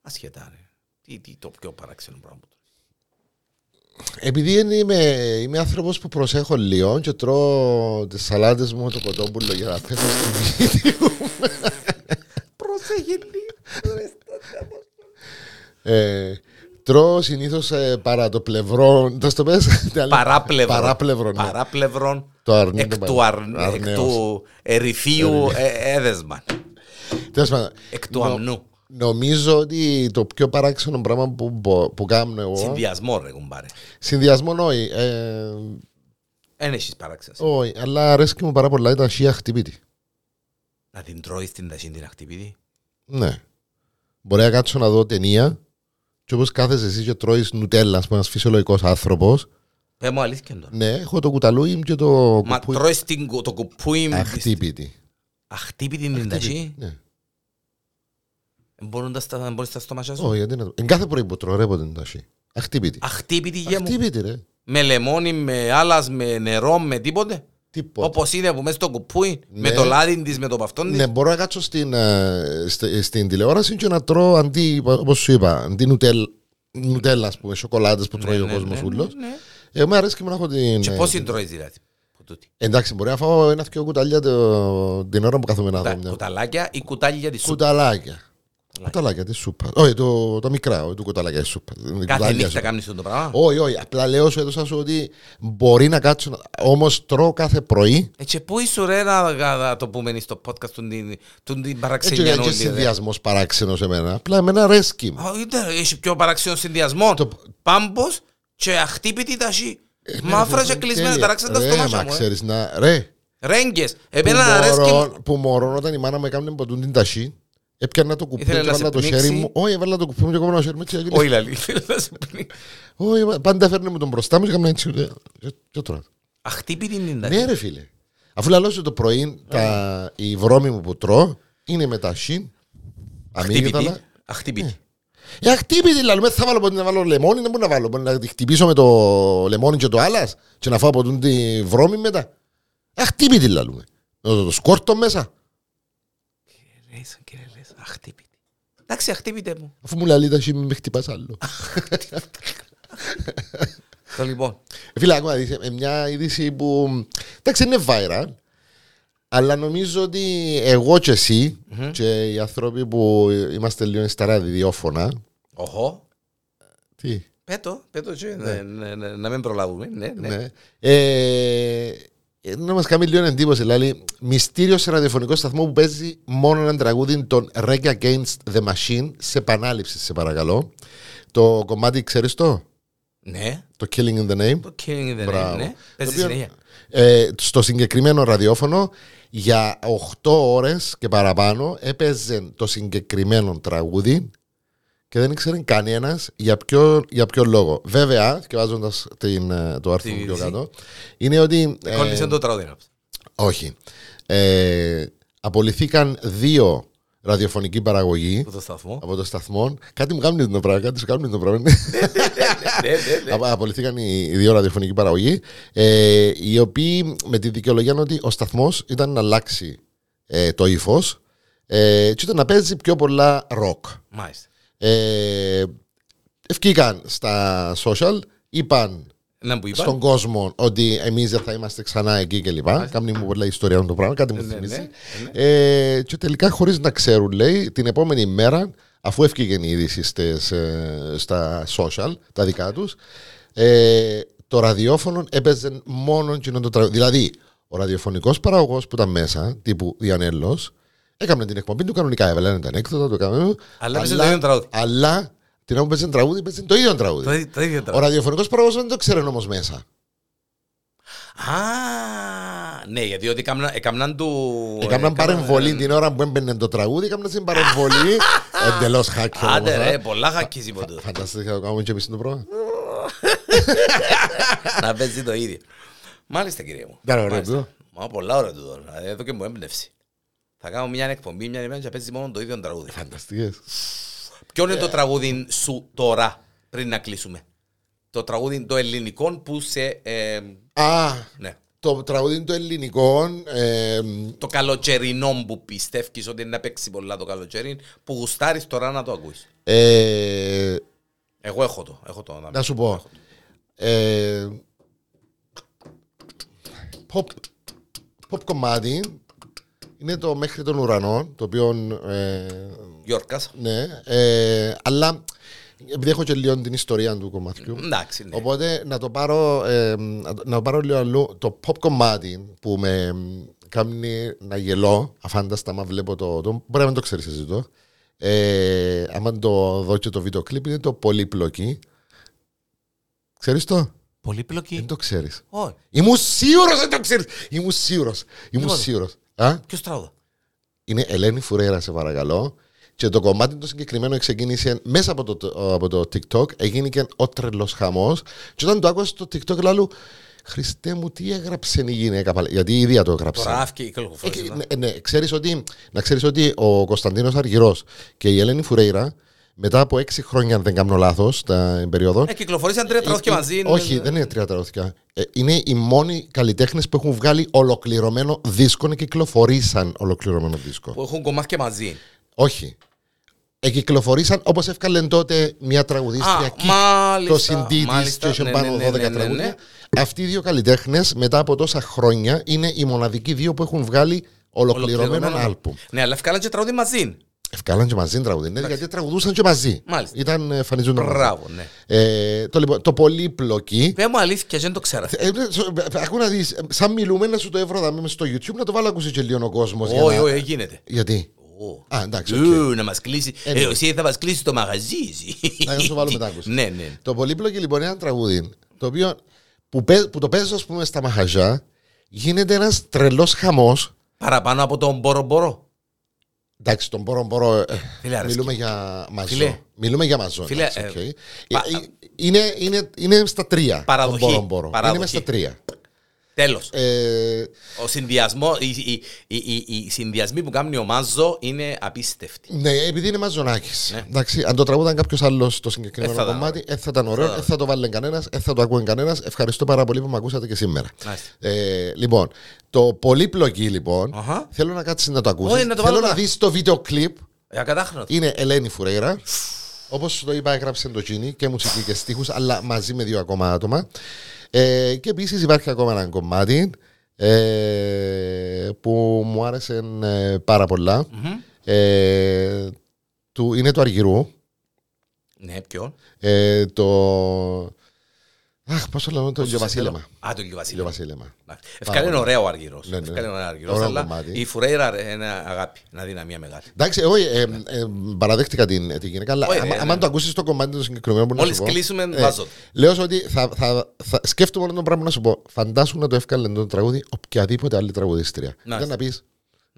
Speaker 2: Ασχετά ρε. Τι, τι το πιο παράξενο πράγμα που τρώεις.
Speaker 1: Επειδή είναι- είμαι, είμαι άνθρωπος που προσέχω λίγο και τρώω τις σαλάτες μου με το κοτόπουλο για να πέσω στη βίντεο.
Speaker 2: Προσέχει λίγο.
Speaker 1: Ε, τρώω συνήθως παρά το πλευρό. Θα στο πες, τι άλλο;
Speaker 2: Παράπλευρον.
Speaker 1: Παράπλευρον. ναι.
Speaker 2: Παράπλευρον.
Speaker 1: Το αρνί
Speaker 2: Εκ
Speaker 1: το
Speaker 2: του,
Speaker 1: παρά-
Speaker 2: αρ... εκ
Speaker 1: αρνέως.
Speaker 2: του ερυθίου ε, έδεσμα.
Speaker 1: Τέλος πάντων,
Speaker 2: Εκ του
Speaker 1: νο-
Speaker 2: αμνού.
Speaker 1: Νομίζω ότι το πιο παράξενο πράγμα που, μπο- που κάνω εγώ.
Speaker 2: Συνδυασμό ρε κουμπάρε.
Speaker 1: Συνδυασμό όχι. Ε,
Speaker 2: Εν έχεις παράξενες.
Speaker 1: όχι, αλλά αρέσκει μου πάρα πολλά τα σία χτυπήτη.
Speaker 2: Να την τρώεις την ταχύν την ακτιβίτη.
Speaker 1: Ναι. Μπορεί να κάτσω να δω ταινία και όπως κάθεσαι εσύ και τρώεις νουτέλα, ας πούμε, ένας φυσιολογικός άνθρωπος.
Speaker 2: Πες μου αλήθεια τώρα.
Speaker 1: Ναι, έχω το κουταλούι μου και το
Speaker 2: Μα
Speaker 1: κουπούι
Speaker 2: τρώεις την κου- το κουπούι με
Speaker 1: αχτύπητη.
Speaker 2: αχτύπητη την ταχύ.
Speaker 1: Ναι.
Speaker 2: Μπορούν τα στα- μπορείς στα στομάχια σου.
Speaker 1: Όχι, γιατί να το... Εν κάθε πρωί που τρώω ρε ποτέ τα σι. Αχτύπητη.
Speaker 2: Αχτύπητη γε μου.
Speaker 1: Αχτύπητη ρε.
Speaker 2: Με λεμόνι, με άλας, με νερό, με τίποτε.
Speaker 1: Τίποτα.
Speaker 2: Όπως είναι που μέσα στο κουπούι. Με
Speaker 1: Ναι.
Speaker 2: το λάδι της, με το παυτόν της.
Speaker 1: Ναι, μπορώ να κάτσω στην, ε, στε- στην τηλεόραση και να τρώω αντί, όπως σου είπα, αντί νουτέλ, νουτέλα, ας πούμε, σοκολάτες που τρώει
Speaker 2: Ναι,
Speaker 1: ο
Speaker 2: ναι,
Speaker 1: κόσμος
Speaker 2: ναι,
Speaker 1: ούλος.
Speaker 2: ναι, ναι.
Speaker 1: Εγώ μου αρέσει και μου να έχω την...
Speaker 2: Και
Speaker 1: ε,
Speaker 2: πώς την τρώεις δηλαδή. που τούτη;
Speaker 1: Εντάξει, μπορεί να φάω ένα-δυο κουταλιά το- την ώρα που κάθομαι να
Speaker 2: Τα
Speaker 1: δω μια
Speaker 2: κουταλάκια ή κουτάλια της σούπα.
Speaker 1: Κουταλάκια. Κουταλάκια της σούπας. Όχι, το, το μικρά, όχι το κουταλάκια της σούπας.
Speaker 2: Κάθε
Speaker 1: Κουταλάκια
Speaker 2: νύχτα
Speaker 1: σούπας.
Speaker 2: κάνεις αυτό το πράγμα;
Speaker 1: Όχι, όχι. Απλά λέω σου έδωσα σου ότι μπορεί να κάτσω. Όμως τρώω κάθε πρωί.
Speaker 2: Ε, και πού είσαι ρε να να- να το πούμε στο podcast του την- του την
Speaker 1: Έτσι
Speaker 2: παραξενιά
Speaker 1: είναι και
Speaker 2: όλη. ρε.
Speaker 1: συνδυασμός παράξενος σε μένα. Απλά εμένα αρέσκει. μου.
Speaker 2: Α, είτε, Έχει πιο παραξενό συνδυασμό.
Speaker 1: Το-
Speaker 2: Πάμπος και αχτύπητη ταχύ.
Speaker 1: Ε, ναι,
Speaker 2: Μαύρα
Speaker 1: ρε,
Speaker 2: και κλεισμένα,
Speaker 1: τέλεια.
Speaker 2: ταράξαν τα
Speaker 1: Ρε,
Speaker 2: στομάχια
Speaker 1: Μα
Speaker 2: μου. ε.
Speaker 1: ξέρεις να. Ρε.
Speaker 2: Ρέγγες.
Speaker 1: Που
Speaker 2: Εμένα αρέσκει μου.
Speaker 1: μωρό- Που μωρό όταν η μάνα μου έκανε ποτούν την ταχύ. Έπιανα το κουπί και
Speaker 2: Ήθελε να
Speaker 1: έβαλα
Speaker 2: σε
Speaker 1: το χέρι
Speaker 2: πνίξει.
Speaker 1: μου. Όχι, έβαλα το κουπί μου και έκανα το χέρι μου έτσι. έγινε.
Speaker 2: Όχι λαλή, θέλω να σε πνίξει.
Speaker 1: Όχι, πάντα έφερνε μου τον μπροστά μου και έκανα έτσι. και- και- και τρώω.
Speaker 2: Αχτύπητη την ταχύ.
Speaker 1: Ναι, ρε φίλε. Αφού λαλώ σου το πρωί, τα, η βρώμη μου που τρώω είναι με τα σιν, αμύγδαλα.
Speaker 2: Αχτύπητη. Αχτύπητη.
Speaker 1: Ε, αχτύπητη λαλό, με θα βάλω ποτέ να βάλω λεμόνι, δεν μπορώ να βάλω. Μπορεί να τη χτυπήσω με το λεμόνι και το άλλας και να φάω από τούτη τη βρώμη μετά. Αχτύπητη λαλούμε. Να το, το σκόρτο μέσα.
Speaker 2: Λες, κύριε λες, αχτύπητη. Εντάξει, αχτύπητε μου.
Speaker 1: Αφού μου λαλεί τα σιν, με χτυπάς άλλο.
Speaker 2: Το λοιπόν.
Speaker 1: Ε, Φίλε, άκουμα, δεις, ε, μια είδηση που, εντάξει, είναι viral, αλλά νομίζω ότι εγώ και εσύ και οι άνθρωποι που είμαστε λίγο στα ραδιόφωνα,
Speaker 2: Οχο.
Speaker 1: τι,
Speaker 2: Πέτω, πέτω και ναι, ναι, ναι, να μην προλάβουμε. Ναι, ναι.
Speaker 1: Ναι. Ε, ε, να μας κάνει λίγο εντύπωση. Δηλαδή, μυστήριος σε ραδιοφωνικό σταθμό που παίζει μόνο ένα τραγούδι των Reggae Against the Machine σε επανάληψη, σε παρακαλώ. Το κομμάτι, ξέρεις το,
Speaker 2: Ναι.
Speaker 1: το Killing in the Name.
Speaker 2: Το Killing in the
Speaker 1: Μπράβο.
Speaker 2: Name, ναι. Παίζει
Speaker 1: Το οποίο,
Speaker 2: συνέχεια.
Speaker 1: ε, στο συγκεκριμένο ραδιόφωνο για 8 ώρες και παραπάνω έπαιζε το συγκεκριμένο τραγούδι και δεν ήξερε κανένας για ποιο, για ποιο λόγο. Βέβαια, διαβάζοντα το άρθρο
Speaker 2: Την
Speaker 1: μου πιο
Speaker 2: είδηση.
Speaker 1: κάτω, είναι ότι. ε,
Speaker 2: Κόλλησε το τραγούδι. να πεις.
Speaker 1: όχι. Ε, απολυθήκαν δύο ραδιοφωνικοί παραγωγοί
Speaker 2: Από το σταθμό.
Speaker 1: από το σταθμό. Κάτι μου κάνουν το πράγμα, κάτι σου κάνουν το πράγμα.
Speaker 2: Ναι, ναι, ναι.
Speaker 1: Απ- Απολυθήκαν οι οι δύο ραδιοφωνικοί παραγωγοί, ε, οι οποίοι με τη δικαιολογία ότι ο σταθμός ήταν να αλλάξει ε, το ύφος ε, και ήταν να παίζει πιο πολλά ροκ.
Speaker 2: Μάλιστα.
Speaker 1: Ε, ευκήκαν στα social, είπαν
Speaker 2: Να που είπα.
Speaker 1: στον κόσμο ότι εμείς δεν θα είμαστε ξανά εκεί κλπ. Κάμνη μου πολλά ιστορία με το πράγμα, κάτι μου
Speaker 2: Ναι,
Speaker 1: θυμίζει.
Speaker 2: ναι,
Speaker 1: Ε, και τελικά χωρίς να ξέρουν, λέει, την επόμενη μέρα, αφού έφυγε η είδηση στις, ε, στα social, τα δικά τους, ε, το ραδιόφωνο έπαιζε μόνο εκείνο το τραγούδι. Δηλαδή, ο ραδιοφωνικός παραγωγός που ήταν μέσα, τύπου Διανέλος, έκανε την εκπομπή του κανονικά. Έβαλε ένα ανέκδοτο, το έκανε.
Speaker 2: Αλλά έπαιζε το ίδιο τραγούδι.
Speaker 1: Αλλά την ώρα που παίζε τραγούδι, παίζε το ίδιο τραγούδι.
Speaker 2: Το ίδιο- Το ίδιο
Speaker 1: Ο
Speaker 2: τραγούδι.
Speaker 1: ραδιοφωνικός παραγωγό δεν το ξέρει όμως μέσα.
Speaker 2: Α, ναι, γιατί ότι έκαναν- έκαναν του...
Speaker 1: Έκαναν παρεμβολή την ώρα που έμπαινε το τραγούδι, έκαναν την παρεμβολή. Εντελώς χάκιο.
Speaker 2: Άντε ρε, πολλά χακκίζει από τούτο.
Speaker 1: Φανταστείτε να το κάνουμε και εμείς το πρόγραμμα.
Speaker 2: Να παίζει το ίδιο. Μάλιστα κύριε μου.
Speaker 1: Ήταν ωραίο
Speaker 2: Μάλιστα.
Speaker 1: τούτο.
Speaker 2: Μα πολλά ωραία τούτο. Δηλαδή, Εδώ και μου έμπνευση. Θα κάνω μια εκπομπή μια ημέρα και παίζει μόνο το ίδιο τραγούδι.
Speaker 1: Φανταστικές.
Speaker 2: Ποιο είναι το τραγούδι σου τώρα, πριν να κλείσουμε; Το τραγούδι το ελληνικό που σε... ε,
Speaker 1: Α,
Speaker 2: ναι.
Speaker 1: το τραγούδι των ελληνικών. ε,
Speaker 2: Το καλοκαιρινό που πιστεύεις ότι είναι να παίξει πολλά το καλοκαιρί, που γουστάρεις τώρα να το ακούεις.
Speaker 1: ε,
Speaker 2: Εγώ έχω το. Έχω το να,
Speaker 1: Να σου πω. Ε, pop, pop κομμάτι είναι το μέχρι των ουρανών, το οποίο. Ε,
Speaker 2: Γιόρκας.
Speaker 1: ναι, ε, αλλά επειδή έχω και λίγο την ιστορία του κομματιού.
Speaker 2: Εντάξει, ναι.
Speaker 1: Οπότε να το πάρω, ε, να το πάρω λίγο αλλού. Το pop κομμάτι που με κάνει να γελώ, αφάνταστα, άμα βλέπω το. το μπορεί να μην το ξέρεις εσύ το. Ε, άμα το δω και το βίντεο κλιπ είναι το πολύπλοκη. Ξέρεις το;
Speaker 2: Πολύπλοκη.
Speaker 1: Δεν το ξέρεις.
Speaker 2: Όχι.
Speaker 1: Ήμουν σίγουρος δεν το ξέρεις. Ήμουν σίγουρος. Ήμουν
Speaker 2: Λοιπόν.
Speaker 1: σίγουρος. Α,
Speaker 2: Ποιος τραγούδα.
Speaker 1: είναι Ελένη Φουρέρα, σε παρακαλώ. Και το κομμάτι το συγκεκριμένο ξεκίνησε μέσα από το, από το TikTok. Έγινε και ο τρελός χαμός. Και όταν το άκουσα στο TikTok, λέω Χριστέ μου, τι έγραψε η γυναίκα. πάλι». Γιατί η ίδια το έγραψε.
Speaker 2: Τώρα άφηκε η
Speaker 1: Ε,
Speaker 2: κυκλοφορία.
Speaker 1: και- ναι, ναι, ξέρεις ότι, να ξέρεις ότι ο Κωνσταντίνος Αργυρός και η Ελένη Φουρέιρα μετά από έξι χρόνια, αν δεν κάνω λάθος, τα περίοδο.
Speaker 2: Ε, κυκλοφορήσαν τρία τραγούδια
Speaker 1: ε,
Speaker 2: μαζί.
Speaker 1: όχι, δεν είναι τρία τραγούδια. Ε, είναι οι μόνοι καλλιτέχνες που έχουν βγάλει ολοκληρωμένο δίσκο και κυκλοφορήσαν ολοκληρωμένο δίσκο.
Speaker 2: Που έχουν κομμάτια μαζί.
Speaker 1: Όχι. Εκυκλοφορήσαν όπως έφκαλε τότε μια τραγουδίστρια
Speaker 2: Α,
Speaker 1: Κικ,
Speaker 2: μάλιστα,
Speaker 1: το συντή της
Speaker 2: μάλιστα,
Speaker 1: και είχε
Speaker 2: ναι,
Speaker 1: πάνω
Speaker 2: ναι,
Speaker 1: 12
Speaker 2: ναι, ναι, ναι,
Speaker 1: τραγούδια.
Speaker 2: ναι.
Speaker 1: Αυτοί οι δύο καλλιτέχνες μετά από τόσα χρόνια είναι οι μοναδικοί δύο που έχουν βγάλει ολοκληρωμένο άλμπουμ.
Speaker 2: Ναι, αλλά ευκάλαν και τραγούδι μαζί.
Speaker 1: Ευκάλαν και μαζί τραγούδι, ναι, γιατί τραγουδούσαν και μαζί.
Speaker 2: Μάλιστα.
Speaker 1: Ήταν ε, εμφανιζόντων μαζί.
Speaker 2: Μπράβο, ναι.
Speaker 1: Ε, το, λοιπόν, το πολύπλοκη.
Speaker 2: Πες μου αλήθεια, δεν το ξέρα.
Speaker 1: Ε, ναι, σο- ε, Άκου να δεις, ε, σαν μιλούμε να σου το έβρω δάμε στο YouTube να το βάλω να ακούσει και λίγο ο κόσμος. για
Speaker 2: Όχι,
Speaker 1: να-
Speaker 2: όχι, γίνεται.
Speaker 1: Γιατί;
Speaker 2: Ω.
Speaker 1: Α, εντάξει, οκ.
Speaker 2: Ου, Να μας κλείσει.
Speaker 1: Ε, ναι.
Speaker 2: Ε, Εσύ θα μας κλείσει το μαγαζί. εσύ.
Speaker 1: Να το βάλω μετά, άκουσε.
Speaker 2: Ναι, ναι.
Speaker 1: Το πολύπλοκη λοιπόν είναι ένα τραγούδι το οποίο που, παί- που το παίζω ας πούμε στα μαχαζιά γίνεται ένας τρελός χαμός
Speaker 2: Παραπάνω από τον Μπορο Μπορο.
Speaker 1: Εντάξει, τον μπορώ, μπορώ. ε,
Speaker 2: Φίλε, αρέσκει.
Speaker 1: μιλούμε για μαζό.
Speaker 2: Φίλε.
Speaker 1: Μιλούμε για μαζό.
Speaker 2: Φίλε,
Speaker 1: εντάξει,
Speaker 2: ε,
Speaker 1: οκ. Ε,
Speaker 2: πα-
Speaker 1: ε, είναι, είναι, είναι στα τρία.
Speaker 2: Παραδοχή.
Speaker 1: τον μπορώ, μπορώ.
Speaker 2: Παραδοχή.
Speaker 1: Είναι μέσα στα τρία.
Speaker 2: Τέλος.
Speaker 1: Ε,
Speaker 2: Ο συνδυασμό, οι, οι, οι, οι, οι συνδυασμοί που κάνει ο Μάζο είναι απίστευτοι.
Speaker 1: ναι, επειδή είναι μαζονάκι.
Speaker 2: Ναι.
Speaker 1: Εντάξει, αν το τραγούδαν κάποιος άλλος το συγκεκριμένο
Speaker 2: Ε, θα ήταν
Speaker 1: κομμάτι, δεν θα ήταν ωραίο,
Speaker 2: θα-
Speaker 1: δεν θα το βάλει κανένας, δεν θα το ακούει κανένας. Ευχαριστώ πάρα πολύ που με ακούσατε και σήμερα.
Speaker 2: Μάλιστα.
Speaker 1: Ε, λοιπόν, το πολύπλοκη λοιπόν,
Speaker 2: Αχα.
Speaker 1: θέλω να κάτσεις να το ακούσεις.
Speaker 2: Όχι, να το
Speaker 1: θέλω
Speaker 2: βάλω
Speaker 1: να
Speaker 2: τώρα.
Speaker 1: δεις το βίντεο κλιπ.
Speaker 2: Ε, ακατάχρονο.
Speaker 1: Είναι Ελένη Φουρέιρα. Όπως το είπα, έγραψε το Τζίνι και μουσική και στίχους, αλλά μαζί με δύο ακόμα άτομα. Ε, και επίσης υπάρχει ακόμα ένα κομμάτι ε, που μου άρεσε ε, πάρα πολλά. Ε, του, είναι του Αργυρού.
Speaker 2: Ναι, ποιο.
Speaker 1: Ε, το. Αχ, πώ το λέμε, το Ηλιοβασίλεμα.
Speaker 2: Α, το Ηλιοβασίλεμα.
Speaker 1: Ηλιοβασίλεμα.
Speaker 2: Ευκάλε είναι ωραίο ο Αργυρός.
Speaker 1: Ναι, ναι.
Speaker 2: Ευκάλε είναι ωραίο ο Αργυρός,
Speaker 1: Ωραίο
Speaker 2: αλλά
Speaker 1: κομμάτι.
Speaker 2: η Φουρέιρα είναι αγάπη, είναι αδυναμία μεγάλη.
Speaker 1: Εντάξει, όχι, ε, ε, παραδέχτηκα την, την γυναίκα, αλλά
Speaker 2: Όχι,
Speaker 1: άμα,
Speaker 2: ναι,
Speaker 1: άμα
Speaker 2: ναι.
Speaker 1: το ακούσεις το κομμάτι το συγκεκριμένο που να
Speaker 2: Μόλις
Speaker 1: σου πω,
Speaker 2: κλείσουμε,
Speaker 1: ε,
Speaker 2: βάζω το.
Speaker 1: Λέω σου ότι θα, θα, θα, σκέφτομαι μόνο το πράγμα να σου πω. Φαντάσου να το έφκαλε το τραγούδι οποιαδήποτε άλλη τραγουδίστρια.
Speaker 2: Να,
Speaker 1: Δεν να πεις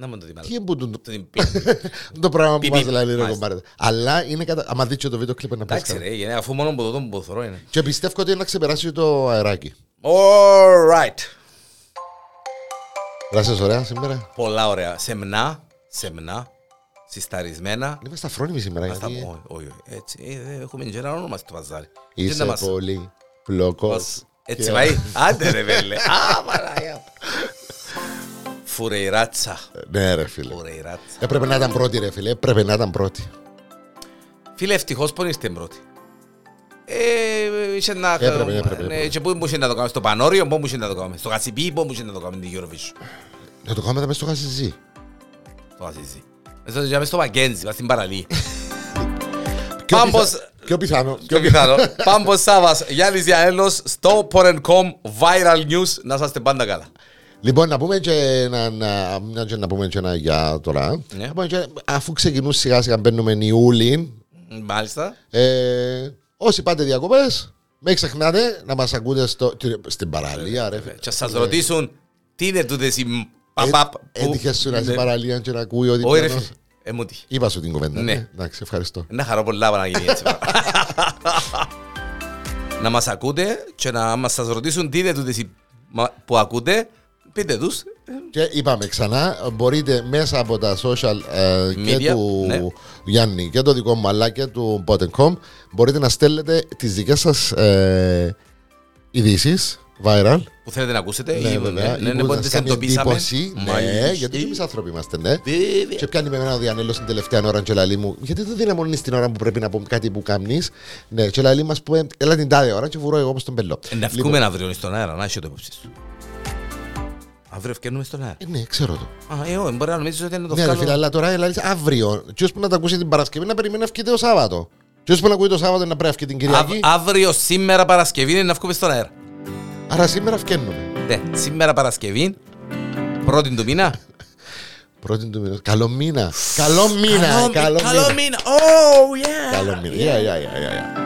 Speaker 2: Να μου το δει
Speaker 1: τι είναι το,
Speaker 2: Το την
Speaker 1: το πράγμα που
Speaker 2: Πι,
Speaker 1: μα
Speaker 2: πι,
Speaker 1: λέει ρε
Speaker 2: μάλιστα.
Speaker 1: κομπάρε. Αλλά είναι κατά. Άμα δει και το βίντεο κλειπ να πει.
Speaker 2: Εντάξει ρε, είναι αφού μόνο που το δω που θωρώ είναι.
Speaker 1: Και πιστεύω ότι είναι να ξεπεράσει το αεράκι.
Speaker 2: Alright.
Speaker 1: Ράσες ωραία σήμερα.
Speaker 2: Πολλά ωραία. Σεμνά, σεμνά, συσταρισμένα.
Speaker 1: Είμαι στα φρόνιμη σήμερα.
Speaker 2: Στα-
Speaker 1: Γιατί
Speaker 2: Όχι, όχι, όχι. Έτσι, ε, δεν έχουμε και ένα όνομα στο παζάρι. Τι
Speaker 1: είσαι
Speaker 2: να μας-
Speaker 1: πολύ πλοκός.
Speaker 2: μας- Έτσι πάει. Άντε ρε βέλε. Α, Μαράγια. Φουρεϊράτσα.
Speaker 1: Ναι, ρε φίλε.
Speaker 2: Φουρεϊράτσα.
Speaker 1: Έπρεπε να ήταν πρώτη, ρε φίλε. Έπρεπε να ήταν πρώτη.
Speaker 2: Φίλε, ευτυχώς που είστε πρώτοι. Ε, είχε να...
Speaker 1: Έπρεπε, έπρεπε,
Speaker 2: ναι,
Speaker 1: έπρεπε.
Speaker 2: Και πού μπορούσε να το κάνουμε, στο Πανόριο, πού μπορούσε να το κάνουμε, στο Κασιπί, πού μπορούσε να το κάνουμε την Eurovision.
Speaker 1: Να το κάνουμε μέσα στο χασιζί.
Speaker 2: Το Ασίζι. Μέσα στο- στο Μακέντζι, μας στην παραλία.
Speaker 1: Πιο
Speaker 2: Πάμπος-
Speaker 1: πιθα- Πιο πιθανό.
Speaker 2: Πιο πιθανό. Πάμπος Σάβας, Γιάννης Διαέλος, στο Porn.com Viral News. Να είσαστε πάντα καλά.
Speaker 1: Λοιπόν, να πούμε και ένα, να, μια και να πούμε και ένα για τώρα.
Speaker 2: Ναι.
Speaker 1: Να πούμε και, αφού ξεκινούν σιγά σιγά μπαίνουμε Ιούλη,
Speaker 2: Μάλιστα.
Speaker 1: ε, όσοι πάτε διακοπές, μην ξεχνάτε να μας ακούτε στο, στην παραλία, ρε. φίλε.
Speaker 2: Και σας ρωτήσουν, τι είναι τούτες οι παπαπ. που-
Speaker 1: Έτυχες σου να είσαι
Speaker 2: Ναι.
Speaker 1: παραλία και να ακούει ότι
Speaker 2: Όχι ρε
Speaker 1: πιανός.
Speaker 2: φίλε. Ε, μου τύχει.
Speaker 1: Είπα σου την κουβέντα.
Speaker 2: Ναι.
Speaker 1: Ναι. Εντάξει, ευχαριστώ.
Speaker 2: Να χαρώ πολλά να γίνει έτσι. να μας ακούτε και να μας σας ρωτήσουν τι είναι τούτες οι μα- που ακούτε. Πείτε τους.
Speaker 1: Και είπαμε ξανά, μπορείτε μέσα από τα social ε, και
Speaker 2: Media,
Speaker 1: του
Speaker 2: ναι.
Speaker 1: Γιάννη και το δικό μου αλλά και του Bot.com μπορείτε να στέλνετε τις δικές σας ε, ειδήσεις Viral.
Speaker 2: που θέλετε να ακούσετε.
Speaker 1: Ναι,
Speaker 2: ή-
Speaker 1: βέβαια.
Speaker 2: Ναι, ναι,
Speaker 1: Ή που
Speaker 2: πότε
Speaker 1: σας
Speaker 2: τις
Speaker 1: κάνει
Speaker 2: εντοπίσαμε.
Speaker 1: εντύπωση. Ναι,
Speaker 2: Μάλιστα.
Speaker 1: γιατί και εμείς άνθρωποι είμαστε, ναι.
Speaker 2: Βέβαια.
Speaker 1: Και πιάνει με εμένα ο Διανέλος την τελευταία ώρα και λαλεί μου γιατί δεν δυναμώνεις την ώρα που πρέπει να πω κάτι που κάνεις ναι και λαλεί μας που έλα την τάδε ώρα και βουρώ εγώ όπως τον πελό
Speaker 2: Ε, Να βγούμε αύριο στον αέρα, να έχει το υπόψη σου. Αύριο ευκαιρνούμε στον αέρα.
Speaker 1: Ε, ναι ξέρω το
Speaker 2: Α, εγώ, μπορεί να νομίζεις ότι είναι το
Speaker 1: Ναι ρε φίλε
Speaker 2: βγάλω.
Speaker 1: αλλά τώρα λαλείς αύριο και ώσπου να τα ακούσει την Παρασκευή να περιμένει να βγείτε το Σάββατο και ώσπου να ακούει το Σάββατο να πρέπει να βγει την
Speaker 2: Αυ-
Speaker 1: Κυριακή
Speaker 2: Αύριο, σήμερα Παρασκευή, είναι να βγούμε στον αέρα.
Speaker 1: άρα σήμερα βγαίνουμε
Speaker 2: Ναι, σήμερα Παρασκευή, πρώτη του μήνα.
Speaker 1: πρώτη του μήνα καλό μήνα καλό μήνα καλό
Speaker 2: Καλό
Speaker 1: μήνα
Speaker 2: μήνα. Oh, yeah.
Speaker 1: καλό μήνα Yeah, yeah, yeah, yeah, yeah.